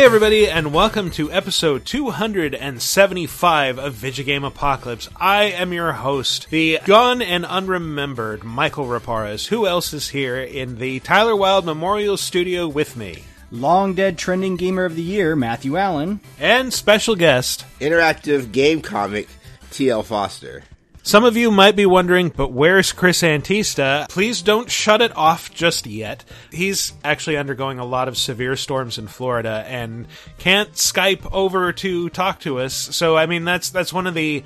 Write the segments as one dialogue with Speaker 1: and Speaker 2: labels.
Speaker 1: Hey, everybody, and welcome to episode 275 of Vidjagame Apocalypse. I am your host, the gone and unremembered Michael Raparas. Who else is here in the Tyler Wilde Memorial Studio with me?
Speaker 2: Long dead trending gamer of the year, Matthew Allen.
Speaker 1: And special guest,
Speaker 3: interactive game comic TL Foster.
Speaker 1: Some of you might be wondering, but where's Chris Antista? Please don't shut it off just yet. He's actually undergoing a lot of severe storms in Florida and can't Skype over to talk to us. So I mean that's that's one of the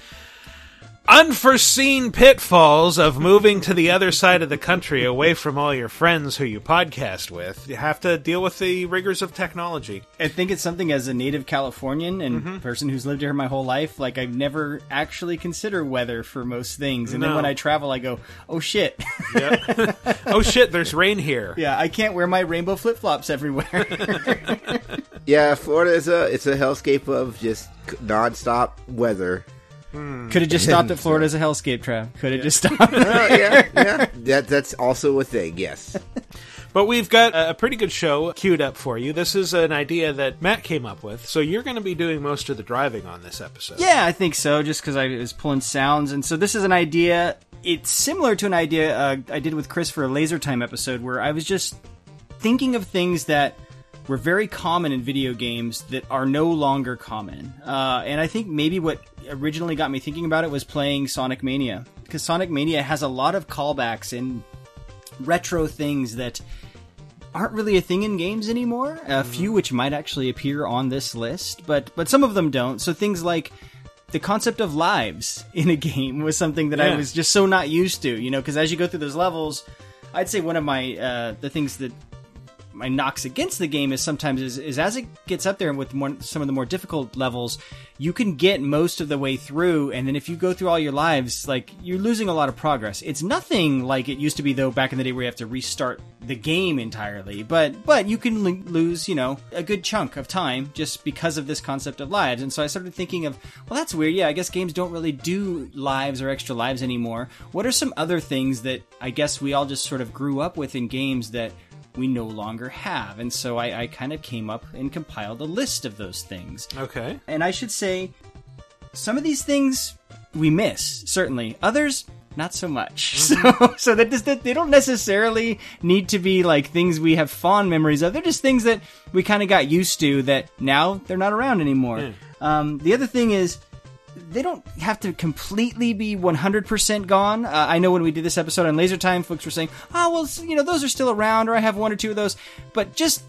Speaker 1: unforeseen pitfalls of moving to the other side of the country away from all your friends who you podcast with. You have to deal with the rigors of technology.
Speaker 2: I think it's something as a native Californian and mm-hmm. person who's lived here my whole life, like I've never actually considered weather for most things. And no. then when I travel, I go, oh shit.
Speaker 1: oh shit, there's rain here.
Speaker 2: Yeah, I can't wear my rainbow flip flops everywhere.
Speaker 3: yeah, Florida is a, it's a hellscape of just nonstop weather.
Speaker 2: Hmm. Could have just stopped at Florida as a hellscape trap. Could have yeah. just stopped.
Speaker 3: well, yeah, yeah. That, that's also a thing, yes.
Speaker 1: But we've got a pretty good show queued up for you. This is an idea that Matt came up with, so you're going to be doing most of the driving on this episode.
Speaker 2: Yeah, I think so, just because I was pulling sounds. And so this is an idea. It's similar to an idea uh, I did with Chris for a Laser Time episode where I was just thinking of things that were very common in video games that are no longer common. Uh, and I think maybe what originally got me thinking about it was playing Sonic Mania. Because Sonic Mania has a lot of callbacks and retro things that aren't really a thing in games anymore. A mm. few which might actually appear on this list, but but some of them don't. So things like the concept of lives in a game was something that yeah. I was just so not used to, you know, because as you go through those levels, I'd say one of my uh, the things that my knocks against the game is sometimes is, is as it gets up there with more, some of the more difficult levels, you can get most of the way through, and then if you go through all your lives, like you're losing a lot of progress. It's nothing like it used to be though back in the day where you have to restart the game entirely, but but you can lose you know a good chunk of time just because of this concept of lives. And so I started thinking of well that's weird. Yeah, I guess games don't really do lives or extra lives anymore. What are some other things that I guess we all just sort of grew up with in games that we no longer have. And so I, I kind of came up and compiled a list of those things.
Speaker 1: Okay.
Speaker 2: And I should say, some of these things we miss, certainly. Others, not so much. Mm-hmm. So, so that, that they don't necessarily need to be like things we have fond memories of. They're just things that we kind of got used to that now they're not around anymore. Mm. Um, the other thing is they don't have to completely be 100% gone. Uh, I know when we did this episode on Laser Time, folks were saying, oh, well, you know, those are still around, or I have one or two of those. But just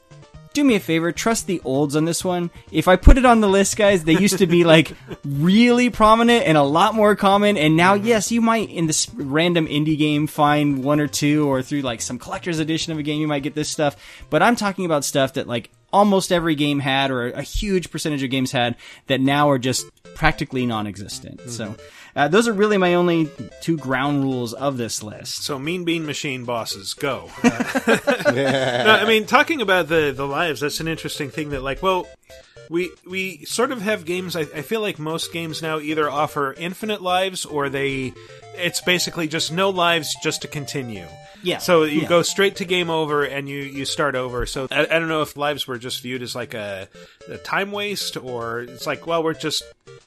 Speaker 2: do me a favor, trust the olds on this one. If I put it on the list, guys, they used to be like really prominent and a lot more common. And now, mm-hmm. yes, you might in this random indie game find one or two, or through like some collector's edition of a game, you might get this stuff. But I'm talking about stuff that like almost every game had, or a huge percentage of games had, that now are just practically non-existent. Mm-hmm. So uh, those are really my only two ground rules of this list.
Speaker 1: So mean bean machine bosses go. Uh, no, I mean talking about the the lives. That's an interesting thing. That like, well, we we sort of have games. I, I feel like most games now either offer infinite lives or they it's basically just no lives just to continue.
Speaker 2: Yeah.
Speaker 1: So you
Speaker 2: yeah.
Speaker 1: go straight to game over and you, you start over. So I, I don't know if lives were just viewed as like a, a time waste or it's like, well, we're just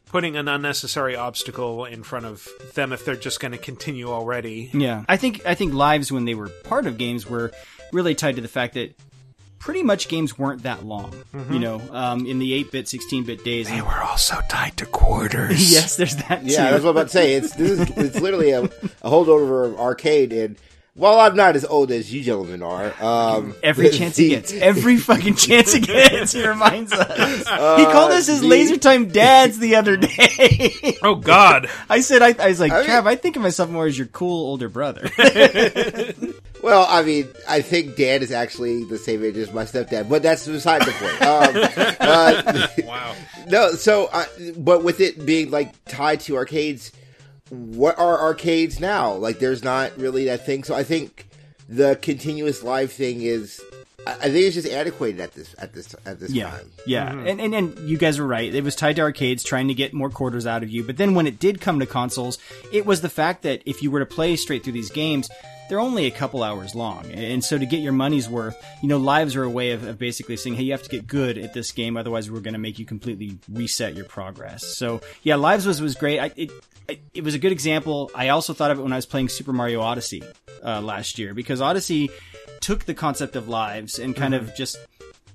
Speaker 1: putting an unnecessary obstacle in front of them if they're just going to continue already.
Speaker 2: Yeah. I think I think lives when they were part of games were really tied to the fact that pretty much games weren't that long. Mm-hmm. You know, um, in the 8 bit, 16 bit days.
Speaker 1: They were also tied to quarters.
Speaker 2: yes, there's that
Speaker 3: Yeah, too. that's what I'm about to say. It's, this is, it's literally a, a holdover of arcade, and well, I'm not as old as you gentlemen are. Um,
Speaker 2: every chance he gets, every fucking chance he gets, he reminds us. Uh, he called us his the, laser time dads the other day.
Speaker 1: oh God!
Speaker 2: I said, I, I was like, I Trav, I think of myself more as your cool older brother.
Speaker 3: well, I mean, I think Dan is actually the same age as my stepdad, but that's beside the point. Um, uh, wow. No, so, uh, but with it being like tied to arcades what are arcades now? Like, there's not really that thing. So I think the continuous live thing is, I think it's just antiquated at this at this at this
Speaker 2: yeah,
Speaker 3: time.
Speaker 2: Yeah,
Speaker 1: Mm-hmm.
Speaker 2: and, and and you guys were right. It was tied to arcades, trying to get more quarters out of you. But then when it did come to consoles, it was the fact that if you were to play straight through these games, they're only a couple hours long, and so to get your money's worth, you know, lives are a way of, of basically saying, hey, you have to get good at this game, otherwise we're going to make you completely reset your progress. So yeah, lives was was great. I, it, it it was a good example. I also thought of it when I was playing Super Mario Odyssey uh, last year because Odyssey took the concept of lives and kind of just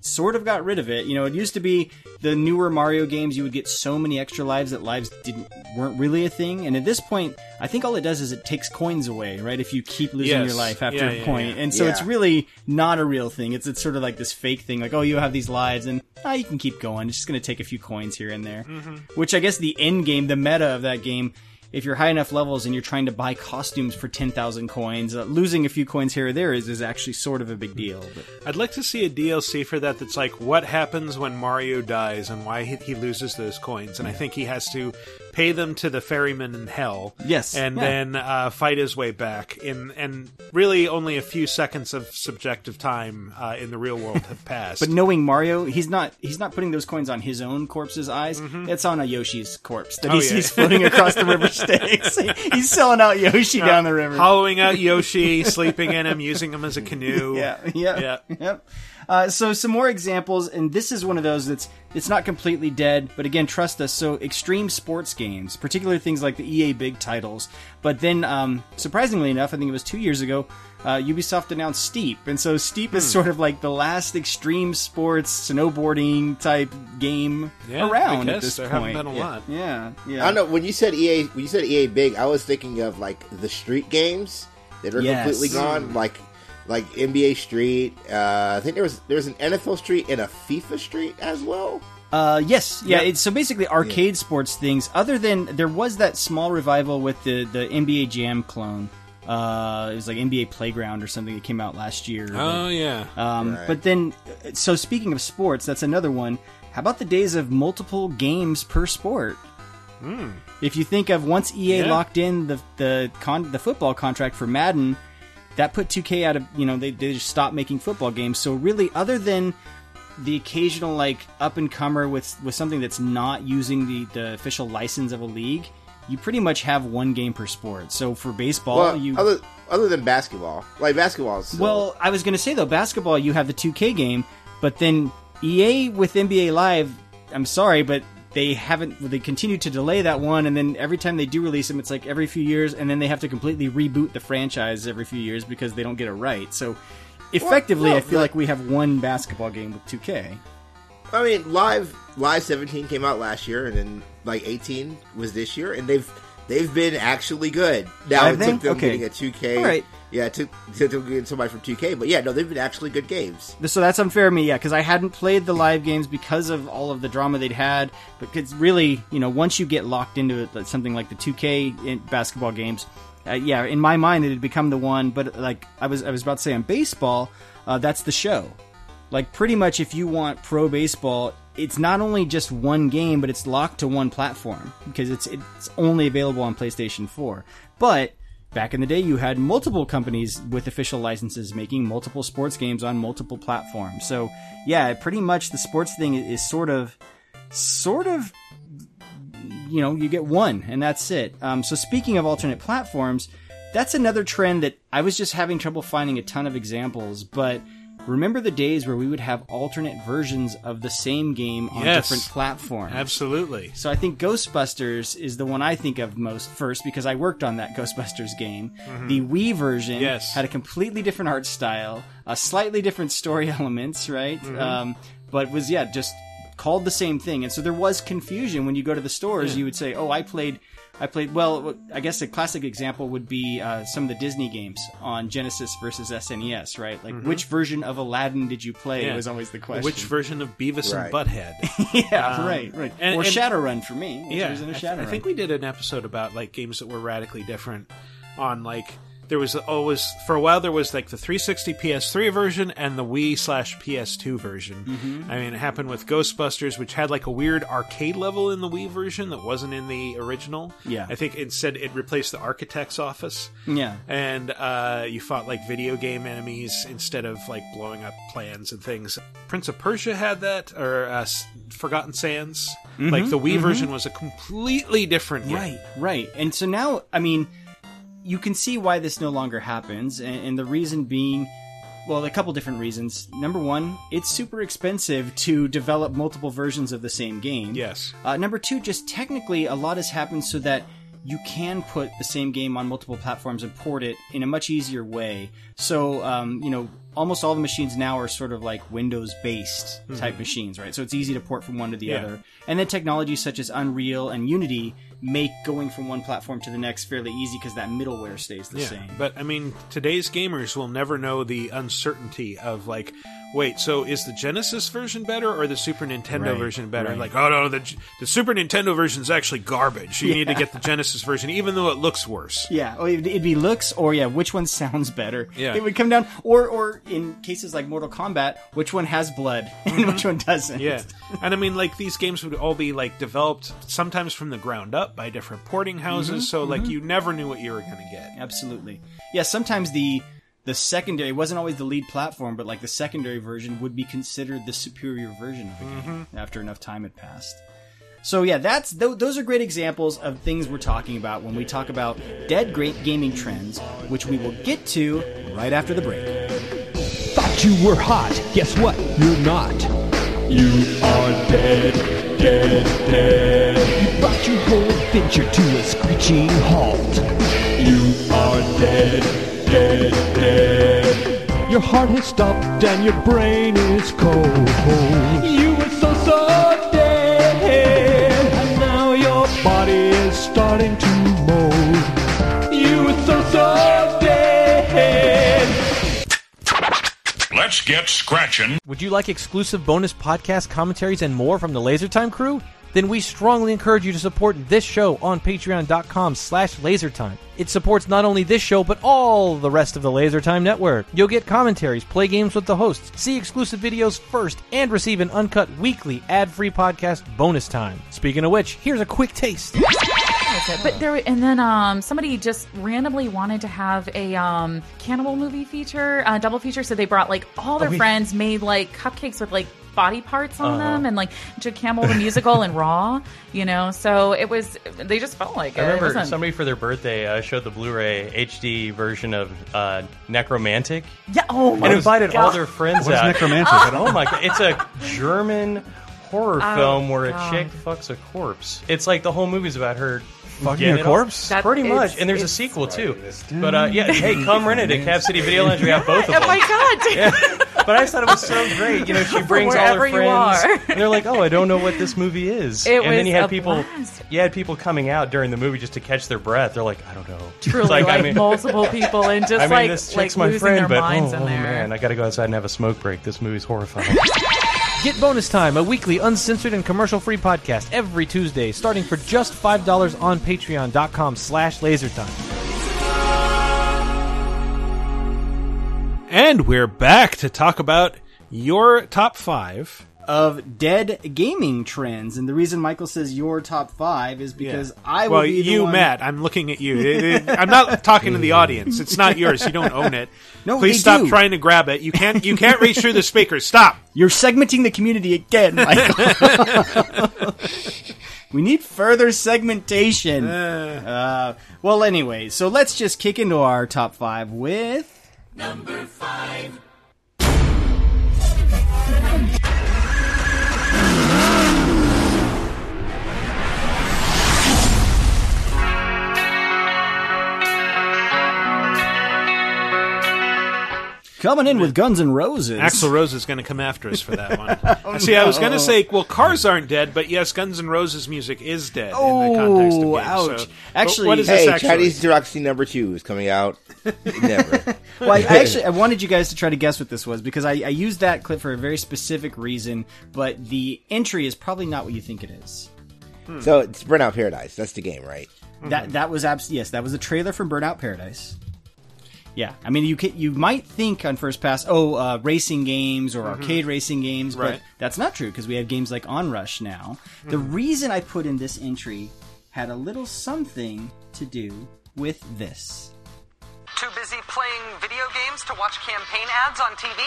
Speaker 2: sort of got rid of it. You know, it used to be the newer Mario games you would get so many extra lives that lives didn't weren't really a thing. And at this point, I think all it does is it takes coins away, right? If you keep losing
Speaker 1: Yes.
Speaker 2: your life after
Speaker 1: Yeah,
Speaker 2: a
Speaker 1: yeah,
Speaker 2: point.
Speaker 1: yeah.
Speaker 2: And so
Speaker 3: Yeah.
Speaker 2: it's really not a real thing. It's it's sort of like this fake thing like, "Oh, you have these lives and ah, you can keep going. It's just going to take a few coins here and there."
Speaker 1: Mm-hmm.
Speaker 2: Which I guess the end game, the meta of that game if you're high enough levels and you're trying to buy costumes for 10,000 coins, uh, losing a few coins here or there is, is actually sort of a big deal. But
Speaker 1: I'd like to see a DLC for that that's like what happens when Mario dies and why he, he loses those coins. And I think he has to pay them to the ferryman in hell.
Speaker 2: Yes,
Speaker 1: And
Speaker 2: yeah.
Speaker 1: then uh, fight his way back. In, and really only a few seconds of subjective time uh, in the real world have passed.
Speaker 2: But knowing Mario, he's not he's not putting those coins on his own corpse's eyes. It's on a Yoshi's corpse that
Speaker 1: Mm-hmm. Oh,
Speaker 2: he
Speaker 1: yeah.
Speaker 2: sees floating across the river Styx. he's selling out Yoshi down the river.
Speaker 1: Hollowing out Yoshi, sleeping in him, using him as a canoe.
Speaker 2: yeah, yeah,
Speaker 1: Yeah.
Speaker 2: yep. Uh, so some more examples, and this is one of those that's it's not completely dead, but again, trust us. So extreme sports games, particularly things like the EA big titles. But then, um, surprisingly enough, I think it was two years ago, uh, Ubisoft announced Steep, and so Steep
Speaker 1: Hmm.
Speaker 2: is sort of like the last extreme sports snowboarding type game
Speaker 1: Yeah, I
Speaker 2: around
Speaker 1: guess
Speaker 2: at this
Speaker 1: there
Speaker 2: point.
Speaker 1: haven't been a
Speaker 2: yeah. Yeah, yeah.
Speaker 3: I don't know when you said EA when you said EA big, I was thinking of like the street games that are
Speaker 2: Yes.
Speaker 3: completely gone, like like NBA Street. Uh, I think there was there's an NFL Street and a FIFA Street as well.
Speaker 2: Uh, yes, yeah.
Speaker 1: Yep.
Speaker 2: It's so basically arcade sports things. Other than there was that small revival with the the NBA Jam clone. Uh, it was like NBA Playground or something that came out last year.
Speaker 1: Oh, yeah.
Speaker 2: Um,
Speaker 3: Right.
Speaker 2: But then, so speaking of sports, that's another one. How about the days of multiple games per sport? If you think of once EA.
Speaker 1: Yeah.
Speaker 2: locked in the the con- the football contract for Madden, that put 2K out of you know they they just stopped making football games. So really, other than the occasional like up and comer with with something that's not using the the official license of a league, you pretty much have one game per sport. So for baseball,
Speaker 3: Well,
Speaker 2: you
Speaker 3: other other than basketball, like basketball. Is still,
Speaker 2: well, I was going to say though, basketball you have the 2K game, but then EA with NBA Live, I'm sorry, but they haven't. They continue to delay that one, and then every time they do release them, it's like every few years, and then they have to completely reboot the franchise every few years because they don't get it right. So, effectively,
Speaker 3: no,
Speaker 2: I feel like we have one basketball game with 2K.
Speaker 3: I mean, live live 17 came out last year, and then like 18 was this year, and they've they've been actually good. Now
Speaker 2: Have
Speaker 3: it
Speaker 2: they?
Speaker 3: took them
Speaker 2: Okay.
Speaker 3: getting a 2K.
Speaker 2: All right.
Speaker 3: Yeah, it took, took them getting somebody from 2K, but yeah, no, they've been actually good games.
Speaker 2: So that's unfair of me, yeah, because I hadn't played the live games because of all of the drama they'd had. But it's really, you know, once you get locked into it, something like the 2K basketball games, uh, yeah, in my mind it had become the one. But like I was, I was about to say on baseball, uh, that's the show. Like pretty much, if you want pro baseball, it's not only just one game, but it's locked to one platform because it's it's only available on PlayStation 4. But back in the day, you had multiple companies with official licenses making multiple sports games on multiple platforms. So yeah, pretty much the sports thing is sort of sort of you know you get one and that's it um, so speaking of alternate platforms that's another trend that i was just having trouble finding a ton of examples but remember the days where we would have alternate versions of the same game on
Speaker 1: Yes.
Speaker 2: different platforms
Speaker 1: Absolutely.
Speaker 2: so I think Ghostbusters is the one I think of most first because I worked on that Ghostbusters game. The Wii version
Speaker 1: Yes.
Speaker 2: had a completely different art style, a slightly different story elements, right? Um, but was yeah, just called the same thing. And so there was confusion when you go to the stores. You would say, "Oh, I played." I played well. I guess a classic example would be uh, some of the Disney games on Genesis versus SNES, right? Like, which version of Aladdin did you play?
Speaker 1: Yeah.
Speaker 2: Was always the question.
Speaker 1: Which version of Beavis
Speaker 3: Right.
Speaker 1: and Butthead?
Speaker 2: yeah,
Speaker 1: Um,
Speaker 2: right, right.
Speaker 1: and-
Speaker 2: or
Speaker 1: and-
Speaker 2: Shadowrun for me. Which
Speaker 1: yeah,
Speaker 2: version of
Speaker 1: I, th- I think we did an episode about like games that were radically different on like there was always for a while there was like the 360 PS3 version and the Wii slash PS2 version.
Speaker 2: Mm-hmm.
Speaker 1: I mean, it happened with Ghostbusters, which had like a weird arcade level in the Wii version that wasn't in the original.
Speaker 2: Yeah.
Speaker 1: I think instead it replaced the architect's office.
Speaker 2: Yeah.
Speaker 1: and uh, you fought like video game enemies instead of like blowing up plans and things. Prince of Persia had that, or uh, Forgotten Sands. Like the Wii version was a completely different game.
Speaker 2: Right, right. And so now, I mean, you can see why this no longer happens, and, and the reason being, well, a couple different reasons. Number one, it's super expensive to develop multiple versions of the same game.
Speaker 1: Yes.
Speaker 2: Uh, number two, just technically, a lot has happened so that you can put the same game on multiple platforms and port it in a much easier way. So, um, you know, almost all the machines now are sort of like Windows based type machines, right? So it's easy to port from one to the
Speaker 1: Mm-hmm. Yeah.
Speaker 2: other. And then technologies such as Unreal and Unity make going from one platform to the next fairly easy because that middleware stays the
Speaker 1: Yeah,
Speaker 2: same.
Speaker 1: but I mean, today's gamers will never know the uncertainty of like, wait, so is the Genesis version better or the Super Nintendo
Speaker 2: Right,
Speaker 1: version better?
Speaker 2: right.
Speaker 1: Like, oh no, the the Super Nintendo version is actually garbage. You need to get the Genesis version, even though it looks worse.
Speaker 2: Yeah, or it'd, be looks, or yeah, which one sounds better.
Speaker 1: Yeah.
Speaker 2: it would come down, or or in cases like Mortal Kombat, which one has blood and which one doesn't.
Speaker 1: Mm-hmm. Yeah, and I mean, like these games would all be like developed sometimes from the ground up by different porting houses, so like you never knew what you were going to get.
Speaker 2: absolutely. Yeah, sometimes the the secondary wasn't always the lead platform, but like the secondary version would be considered the superior version of the game mm-hmm. after enough time had passed. So yeah, that's th- those are great examples of things we're talking about when we talk about dead great gaming trends, which we will get to right after the break.
Speaker 4: Thought you were hot. Guess what? You're not. You are dead, dead, dead. You brought your whole adventure to a screeching halt. You are dead, dead, dead. Your heart has stopped and your brain is cold. You were so, so dead. And now your body is starting to mold. You were so, so dead.
Speaker 5: Let's get scratching.
Speaker 6: Would you like exclusive bonus podcast commentaries and more from the LaserTime crew? Then we strongly encourage you to support this show on patreon.com slash lasertime. It supports not only this show, but all the rest of the LaserTime network. You'll get commentaries, play games with the hosts, see exclusive videos first, and receive an uncut weekly ad-free podcast bonus time. Speaking of which, here's a quick taste.
Speaker 7: But there, and then um, somebody just randomly wanted to have a um, cannibal movie feature, uh, double feature. So they brought like all their friends, made like cupcakes with like body parts on them, and like Cannibal the musical and Raw. You know, so it was. They just felt like it.
Speaker 8: I
Speaker 7: It
Speaker 8: remember
Speaker 7: wasn't-
Speaker 8: somebody for their birthday uh, showed the Blu-ray HD version of uh, Nekromantik
Speaker 7: Yeah. Oh my
Speaker 8: and invited all
Speaker 7: God.
Speaker 8: their friends
Speaker 9: What is
Speaker 8: out.
Speaker 9: Nekromantik?
Speaker 8: Oh my god! It's a German horror
Speaker 7: Oh,
Speaker 8: film where
Speaker 7: God.
Speaker 8: a chick fucks a corpse. It's like the whole movie's about her
Speaker 9: Fucking a corpse?
Speaker 7: That-
Speaker 8: Pretty much, and there's a sequel too. But uh, yeah, hey, come rent it at Cap City Video Lounge. We have both of them.
Speaker 7: Oh my God.
Speaker 8: Yeah. But I just thought it was so great. You know, she brings all her
Speaker 7: wherever you
Speaker 8: friends,
Speaker 7: are.
Speaker 8: and they're like, "Oh, I don't know what this movie is."
Speaker 7: It
Speaker 8: and then
Speaker 7: was
Speaker 8: you had
Speaker 7: a
Speaker 8: people,
Speaker 7: blast.
Speaker 8: you had people coming out during the movie just to catch their breath. They're like, "I don't know."
Speaker 7: Truly,
Speaker 8: It's
Speaker 7: like,
Speaker 8: I mean,
Speaker 7: multiple people and just
Speaker 8: I mean,
Speaker 7: like
Speaker 8: this
Speaker 7: like
Speaker 8: my
Speaker 7: losing
Speaker 8: friend,
Speaker 7: their
Speaker 8: but
Speaker 7: minds
Speaker 8: oh,
Speaker 7: in
Speaker 8: oh,
Speaker 7: there.
Speaker 8: man, I got to go outside and have a smoke break. This movie's horrifying.
Speaker 6: Get Bonus Time, a weekly uncensored and commercial-free podcast every Tuesday, starting for just $5 on patreon.com slash lasertime.
Speaker 1: And we're back to talk about your top five.
Speaker 2: of dead gaming trends, and the reason Michael says your top five is because I will
Speaker 1: well,
Speaker 2: be
Speaker 1: you,
Speaker 2: one-
Speaker 1: Matt. I'm looking at you. It- it- I'm not talking to the audience. It's not yours. You don't own it.
Speaker 2: No,
Speaker 1: please stop
Speaker 2: do.
Speaker 1: trying to grab it. You can't. You can't reach through the speakers. Stop.
Speaker 2: You're segmenting the community again, Michael. we need further segmentation. Uh, well, anyway, so let's just kick into our top five with. Number five. Coming in with Guns N' Roses.
Speaker 1: Axl Rose is going to come after us for that one. See, I oh, was going to say, well, cars aren't dead, but yes, Guns N' Roses music is dead in the context of
Speaker 2: Oh,
Speaker 1: games.
Speaker 2: ouch.
Speaker 1: So,
Speaker 2: Actually-
Speaker 1: what is
Speaker 3: Hey,
Speaker 1: this actually?
Speaker 3: Chinese Democracy number two is coming out. Never.
Speaker 2: Well, I, I actually I wanted you guys to try to guess what this was because I, I used that clip for a very specific reason, but the entry is probably not what you think it is. Hmm.
Speaker 3: so it's Burnout Paradise. That's the game, right?
Speaker 2: That that was abs- yes, that was a trailer from Burnout Paradise. Yeah, I mean, you can, you might think on first pass, oh, uh, racing games or arcade racing games,
Speaker 1: Right.
Speaker 2: but that's not true because we have games like Onrush now. The reason I put in this entry had a little something to do with this.
Speaker 5: Too busy playing video games to watch campaign ads on TV?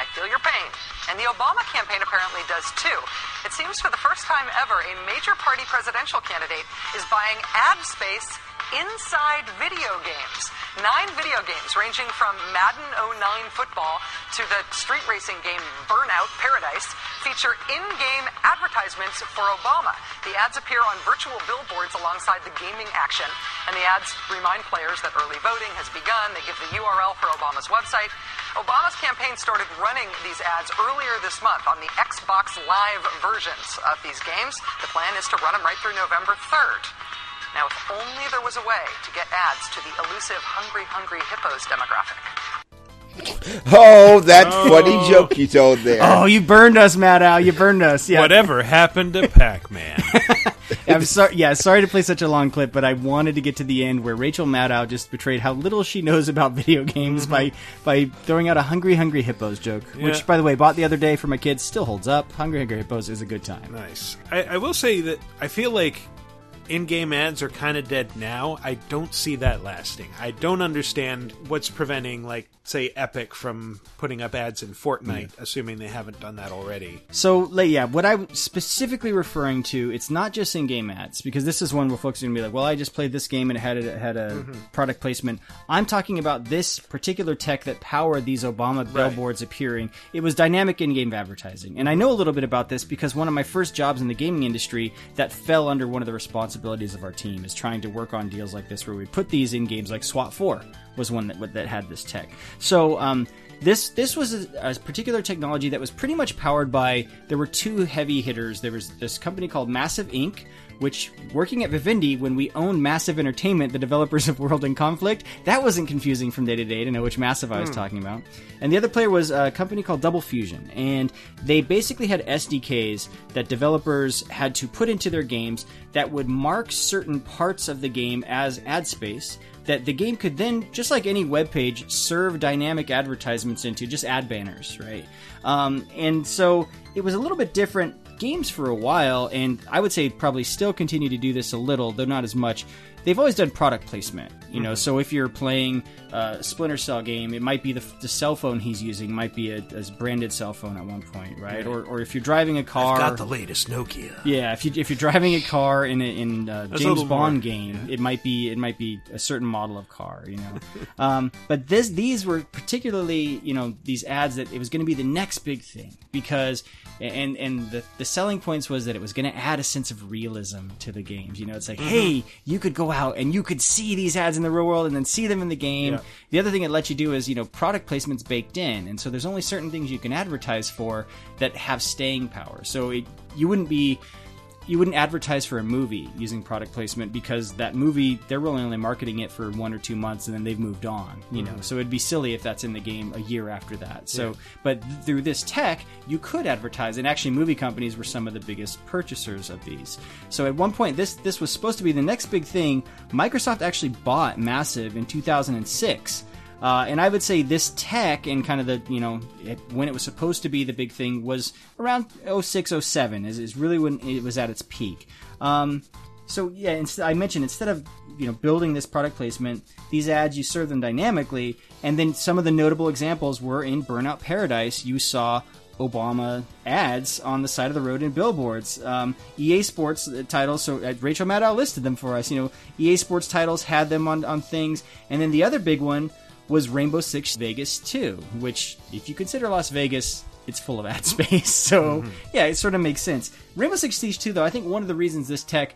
Speaker 5: I feel your pain. And the Obama campaign apparently does too. It seems for the first time ever, a major party presidential candidate is buying ad space inside video games. Nine video games ranging from Madden 09 football to the street racing game Burnout Paradise feature in-game advertisements for Obama. The ads appear on virtual billboards alongside the gaming action, and the ads remind players that early voting has begun. They give the URL for Obama's website. Obama's campaign started running these ads earlier this month on the Xbox Live versions of these games. The plan is to run them right through November 3rd. Now, if only there was a way to get ads to the elusive Hungry Hungry Hippos demographic.
Speaker 3: Oh, that funny joke you told there.
Speaker 2: Oh, you burned us, Matt Al. You burned us. Yeah.
Speaker 1: Whatever happened to Pac-Man?
Speaker 2: I'm sorry. Yeah, sorry to play such a long clip, but I wanted to get to the end where Rachel Maddow just betrayed how little she knows about video games by mm-hmm. by throwing out a "Hungry Hungry Hippos" joke,
Speaker 1: Yeah.
Speaker 2: which, by the way, bought the other day for my kids. Still holds up. "Hungry Hungry Hippos" is a good time.
Speaker 1: nice. I, I will say that I feel like in-game ads are kind of dead now. I don't see that lasting. I don't understand what's preventing, like, say, Epic from putting up ads in Fortnite, assuming they haven't done that already.
Speaker 2: So, yeah, what I'm specifically referring to, it's not just in-game ads because this is one where folks are gonna be like, "Well, I just played this game and it had a, it had a mm-hmm. product placement." I'm talking about this particular tech that powered these Obama billboards appearing. It was dynamic in-game advertising, and I know a little bit about this because one of my first jobs in the gaming industry that fell under one of the responsibilities of our team is trying to work on deals like this where we put these in games like SWAT 4 was one that that had this tech. So. Um, this this was a, a particular technology that was pretty much powered by there were two heavy hitters. There was this company called Massive Inc., which working at Vivendi when we owned Massive Entertainment, the developers of World in Conflict, that wasn't confusing from day to day to know which Massive I was talking about. And the other player was a company called Double Fusion, and they basically had SDKs that developers had to put into their games that would mark certain parts of the game as ad space that the game could then, just like any web page, serve dynamic advertisements into, just ad banners, right? Um, and so it was a little bit different games for a while, and I would say probably still continue to do this a little, though not as much. They've always done product placement, you know. So if you're playing a Splinter Cell game, it might be the, the cell phone he's using might be a, a branded cell phone at one point, right? Or, or if you're driving a car, got the
Speaker 1: latest Nokia.
Speaker 2: yeah, if you if you're driving a car in a, in a James Bond
Speaker 1: more,
Speaker 2: game, it might be it might be a certain model of car, you know. um, but this these were particularly you know these ads that it was going to be the next big thing because and and the the selling points was that it was going to add a sense of realism to the games. You know, it's like hey, you could go and you could see these ads in the real world and then see them in the game.
Speaker 1: Yeah.
Speaker 2: The other thing it lets you do is, you know, product placement's baked in, and so there's only certain things you can advertise for that have staying power. So it, you wouldn't be you wouldn't advertise for a movie using product placement because that movie they're really only marketing it for one or two months and then they've moved on you know? Mm-hmm. So it'd be silly if that's in the game a year after that. So but through this tech you could advertise and actually movie companies were some of the biggest purchasers of these. So at one point this this was supposed to be the next big thing. Microsoft actually bought massive in 2006 uh, and I would say this tech and kind of the, you know, it, when it was supposed to be the big thing was around 06, 07 is, is really when it was at its peak. Um, so yeah, inst- I mentioned instead of you know building this product placement, these ads you serve them dynamically, and then some of the notable examples were in Burnout Paradise. You saw Obama ads on the side of the road in billboards. Um, EA Sports uh, titles, so uh, Rachel Maddow listed them for us. You know, EA Sports titles had them on, on things, and then the other big one was Rainbow Six Vegas 2, which, if you consider Las Vegas, it's full of ad space. So, mm-hmm. yeah, it sort of makes sense. Rainbow Six Siege 2, though, I think one of the reasons this tech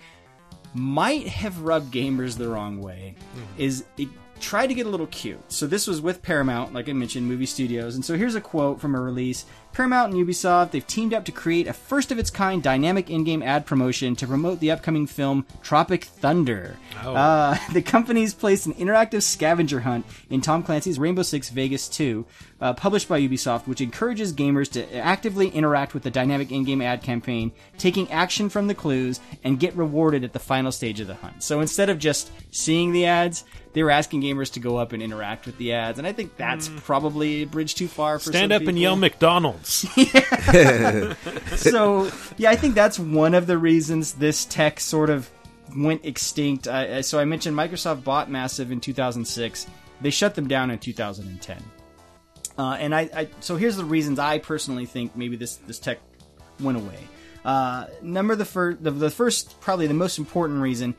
Speaker 2: might have rubbed gamers the wrong way mm-hmm. is it tried to get a little cute. So this was with Paramount, like I mentioned, movie studios. And so here's a quote from a release Paramount and Ubisoft, they've teamed up to create a first of its kind dynamic in game ad promotion to promote the upcoming film Tropic Thunder.
Speaker 1: Oh.
Speaker 2: Uh, the company's placed an interactive scavenger hunt in Tom Clancy's Rainbow Six Vegas 2, uh, published by Ubisoft, which encourages gamers to actively interact with the dynamic in game ad campaign, taking action from the clues, and get rewarded at the final stage of the hunt. So instead of just seeing the ads, they were asking gamers to go up and interact with the ads, and I think that's probably a bridge too far for
Speaker 1: Stand up and yell McDonald's.
Speaker 2: so yeah, I think that's one of the reasons this tech sort of went extinct. Uh, so I mentioned Microsoft bought Massive in 2006. They shut them down in 2010. Uh, and I, I, so here's the reasons I personally think maybe this this tech went away. Uh, number the first, the, the first, probably the most important reason.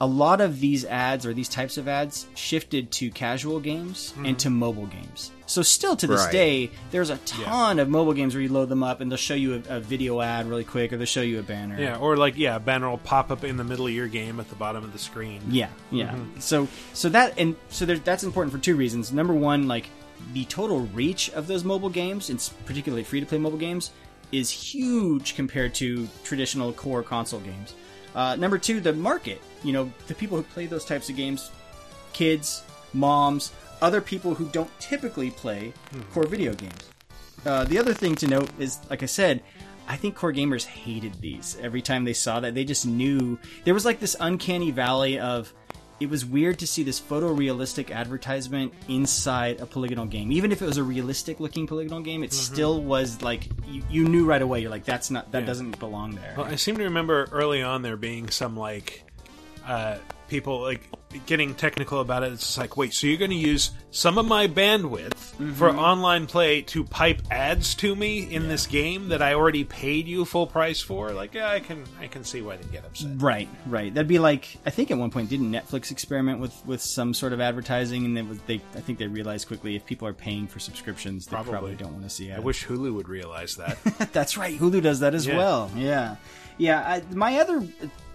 Speaker 2: A lot of these ads or these types of ads shifted to casual games and to mobile games. So still to this
Speaker 3: Right.
Speaker 2: day, there's a ton of mobile games where you load them up and they'll show you a, a video ad really quick or they'll show you a banner.
Speaker 1: yeah, or like yeah, a banner will pop up in the middle of your game at the bottom of the screen.
Speaker 2: Yeah, yeah. So so that and so there, that's important for two reasons. Number one, like the total reach of those mobile games, and particularly free to play mobile games, is huge compared to traditional core console games. Uh, number two, the market. You know, the people who play those types of games, kids, moms, other people who don't typically play core video games. Uh, the other thing to note is, like I said, I think core gamers hated these. Every time they saw that, they just knew there was like this uncanny valley of. It was weird to see this photorealistic advertisement inside a polygonal game. Even if it was a realistic looking polygonal game, it still was like you, you knew right away. You're like, that's not that doesn't belong there.
Speaker 1: Well, I seem to remember early on there being some like uh, people like getting technical about it. It's just like, wait, so you're going to use some of my bandwidth for mm-hmm. online play to pipe ads to me in this game that I already paid you full price for? Like, yeah, I can, I can see why they get upset.
Speaker 2: Right, right. That'd be like I think at one point didn't Netflix experiment with with some sort of advertising, and then they I think they realized quickly if people are paying for subscriptions, they probably,
Speaker 1: Probably.
Speaker 2: don't want to see ads.
Speaker 1: I wish Hulu would realize that.
Speaker 2: That's right. Hulu does that as
Speaker 1: Yeah.
Speaker 2: well. Yeah, yeah. I, my other,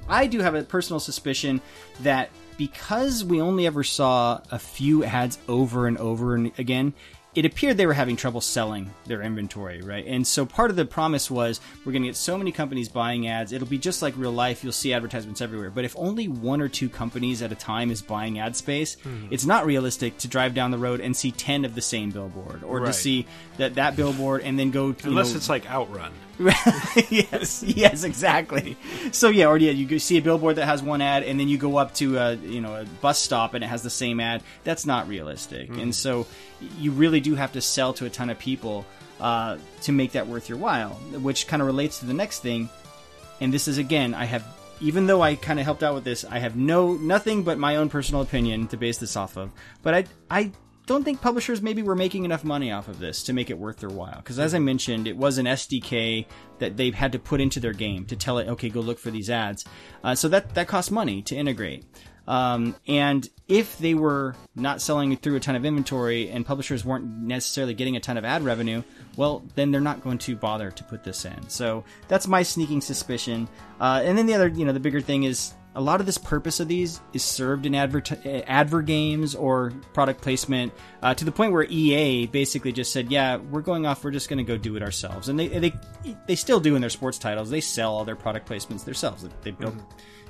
Speaker 2: I do have a personal suspicion that because we only ever saw a few ads over and over and again. It appeared they were having trouble selling their inventory, right? And so part of the promise was we're going to get so many companies buying ads. It'll be just like real life. You'll see advertisements everywhere. But if only one or two companies at a time is buying ad space, hmm. it's not realistic to drive down the road and see 10 of the same billboard or to see that, that billboard and then go, you
Speaker 1: Unless
Speaker 2: know,
Speaker 1: it's like Outrun.
Speaker 2: yes, yes, exactly. So yeah, or yeah, you see a billboard that has one ad, and then you go up to a you know a bus stop and it has the same ad. That's not realistic, and so you really do have to sell to a ton of people uh, to make that worth your while. Which kind of relates to the next thing, and this is again, I have even though I kind of helped out with this, I have no nothing but my own personal opinion to base this off of. But I I don't think publishers maybe were making enough money off of this to make it worth their while. Because as I mentioned, it was an SDK that they've had to put into their game to tell it, okay, go look for these ads. Uh, so that that costs money to integrate. Um, and if they were not selling through a ton of inventory and publishers weren't necessarily getting a ton of ad revenue, well, then they're not going to bother to put this in. So that's my sneaking suspicion. Uh, and then the other, you know, the bigger thing is a lot of this purpose of these is served in advert adver games or product placement uh, to the point where EA basically just said, "Yeah, we're going off. We're just going to go do it ourselves." And they they they still do in their sports titles. They sell all their product placements themselves. They, they built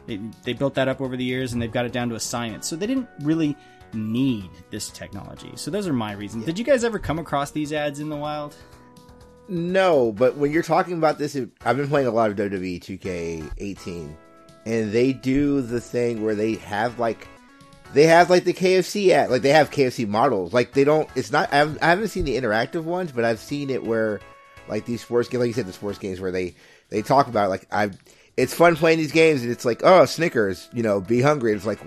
Speaker 2: they, they built that up over the years, and they've got it down to a science. So they didn't really need this technology. So those are my reasons. Did you guys ever come across these ads in the wild?
Speaker 3: No, but when you're talking about this, I've been playing a lot of WWE 2K18, and they do the thing where they have like they have like the KFC ad, like they have KFC models. Like they don't. It's not. I haven't, I haven't seen the interactive ones, but I've seen it where like these sports games, like you said, the sports games where they they talk about like I. It's fun playing these games, and it's like, oh, Snickers, you know, be hungry. It's like,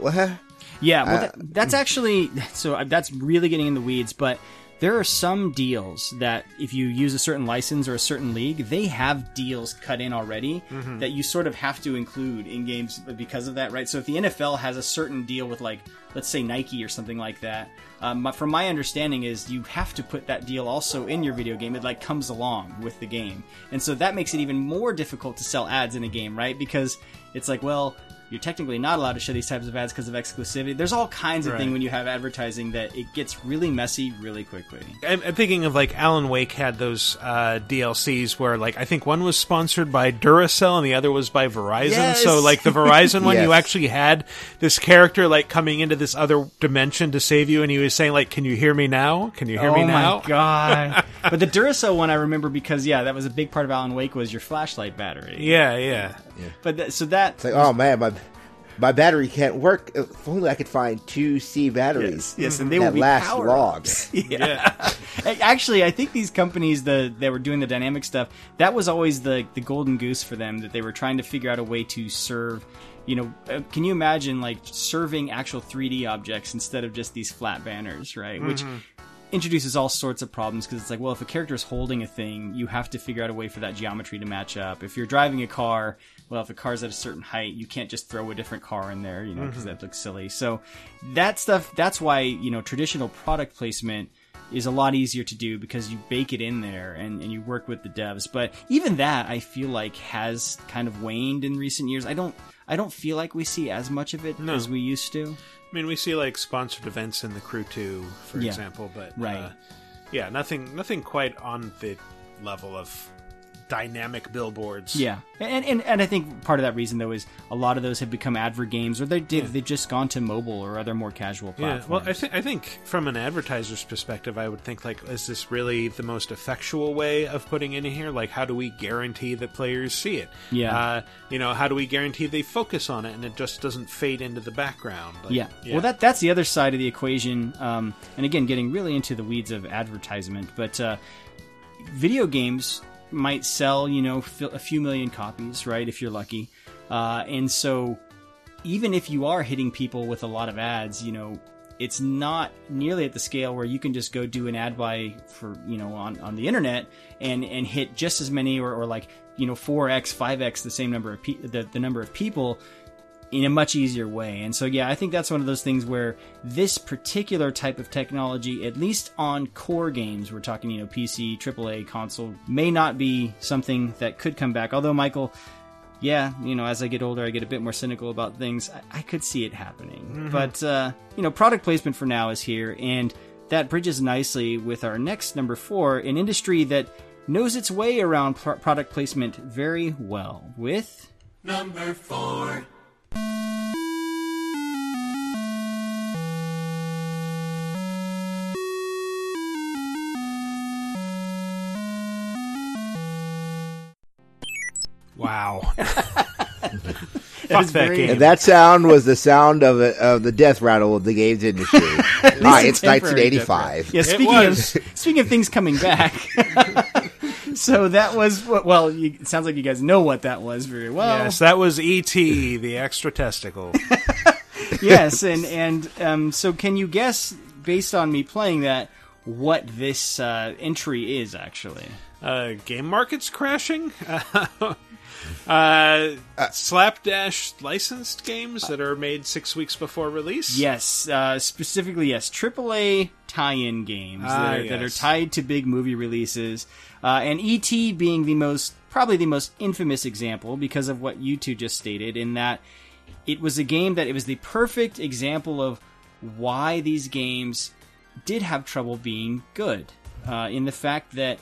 Speaker 3: what?
Speaker 2: Yeah, well,
Speaker 3: Uh,
Speaker 2: that, that's actually so uh, that's really getting in the weeds, but there are some deals that if you use a certain license or a certain league, they have deals cut in already that you sort of have to include in games because of that, right? So if the NFL has a certain deal with like let's say Nike or something like that. Um, but from my understanding is you have to put that deal also in your video game. It like comes along with the game, and so that makes it even more difficult to sell ads in a game, right? Because it's like, well, you're technically not allowed to show these types of ads because of exclusivity. There's all kinds of
Speaker 1: Right.
Speaker 2: things when you have advertising that it gets really messy really quickly.
Speaker 1: I'm, I'm thinking of like Alan Wake had those uh, DLCs where like I think one was sponsored by Duracell and the other was by Verizon.
Speaker 2: Yes.
Speaker 1: So like the Verizon one, you actually had this character like coming into this other dimension to save you, and he was saying like, "Can you hear me now? Can you hear me now?"
Speaker 2: oh my god! but the Duracell one I remember because yeah, that was a big part of Alan Wake was your flashlight battery.
Speaker 1: Yeah, yeah.
Speaker 2: But th- so that
Speaker 3: It's like, oh man, my my battery can't work. If only I could find two C batteries.
Speaker 2: yes, and they
Speaker 3: that
Speaker 2: will be
Speaker 3: last
Speaker 2: power
Speaker 3: long.
Speaker 2: ups. yeah. Actually, I think these companies the that were doing the dynamic stuff that was always the the golden goose for them that they were trying to figure out a way to serve. You know, uh, can you imagine like serving actual 3D objects instead of just these flat banners, right? Which introduces all sorts of problems because it's like, well, if a character is holding a thing, you have to figure out a way for that geometry to match up. If you're driving a car, well, if a car's at a certain height, you can't just throw a different car in there, you know, because that looks silly. So that stuff, that's why, you know, traditional product placement is a lot easier to do because you bake it in there and, and you work with the devs. But even that, I feel like has kind of waned in recent years. I don't, I don't feel like we see as much of it
Speaker 1: No.
Speaker 2: as we used to.
Speaker 1: I mean, we see like sponsored events in the Crew 2, for
Speaker 2: Yeah.
Speaker 1: example, but
Speaker 2: Right.
Speaker 1: uh, yeah, nothing, nothing quite on the level of dynamic billboards.
Speaker 2: Yeah, and, and and I think part of that reason though is a lot of those have become advert games, or they did they've just gone to mobile or other more casual
Speaker 1: Yeah, well, I think I think from an advertiser's perspective, I would think like, is this really the most effectual way of putting in here? Like, how do we guarantee that players see it?
Speaker 2: Yeah.
Speaker 1: uh, you know, how do we guarantee they focus on it and it just doesn't fade into the background? Like,
Speaker 2: yeah. well, that that's the other side of the equation. Um, and again, getting really into the weeds of advertisement, but uh, video games might sell, you know, a few million copies, right? If you're lucky, uh, and so even if you are hitting people with a lot of ads, you know, it's not nearly at the scale where you can just go do an ad buy for you know on, on the internet and and hit just as many or, or like you know 4x 5x the same number of pe- the, the number of people in a much easier way and so yeah i think that's one of those things where this particular type of technology at least on core games we're talking you know pc aaa console may not be something that could come back although michael yeah, you know, as I get older, I get a bit more cynical about things. I, I could see it happening. But, uh, you know, product placement for now is here, and that bridges nicely with our next number four, an industry that knows its way around pro- product placement very well with.
Speaker 1: Wow.
Speaker 2: That is
Speaker 1: that game.
Speaker 3: And that sound was the sound of, a, of the death rattle of the games industry. Ah, Hi, it's 1985.
Speaker 2: Yeah, speaking of speaking of things coming back, so that was what. Well, you, it sounds like you guys know what that was very well.
Speaker 1: yes, that was E.T., the extra testicle.
Speaker 2: yes, and and um, so can you guess based on me playing that what this uh, entry is actually?
Speaker 1: uh, game markets crashing. uh, slapdash licensed games that are made six weeks before release.
Speaker 2: Yes, uh, specifically yes, AAA tie-in games
Speaker 1: Ah,
Speaker 2: that, are, that are tied to big movie releases, uh, and ET being the most probably the most infamous example because of what you two just stated in that it was a game that it was the perfect example of why these games did have trouble being good. Uh, in the fact that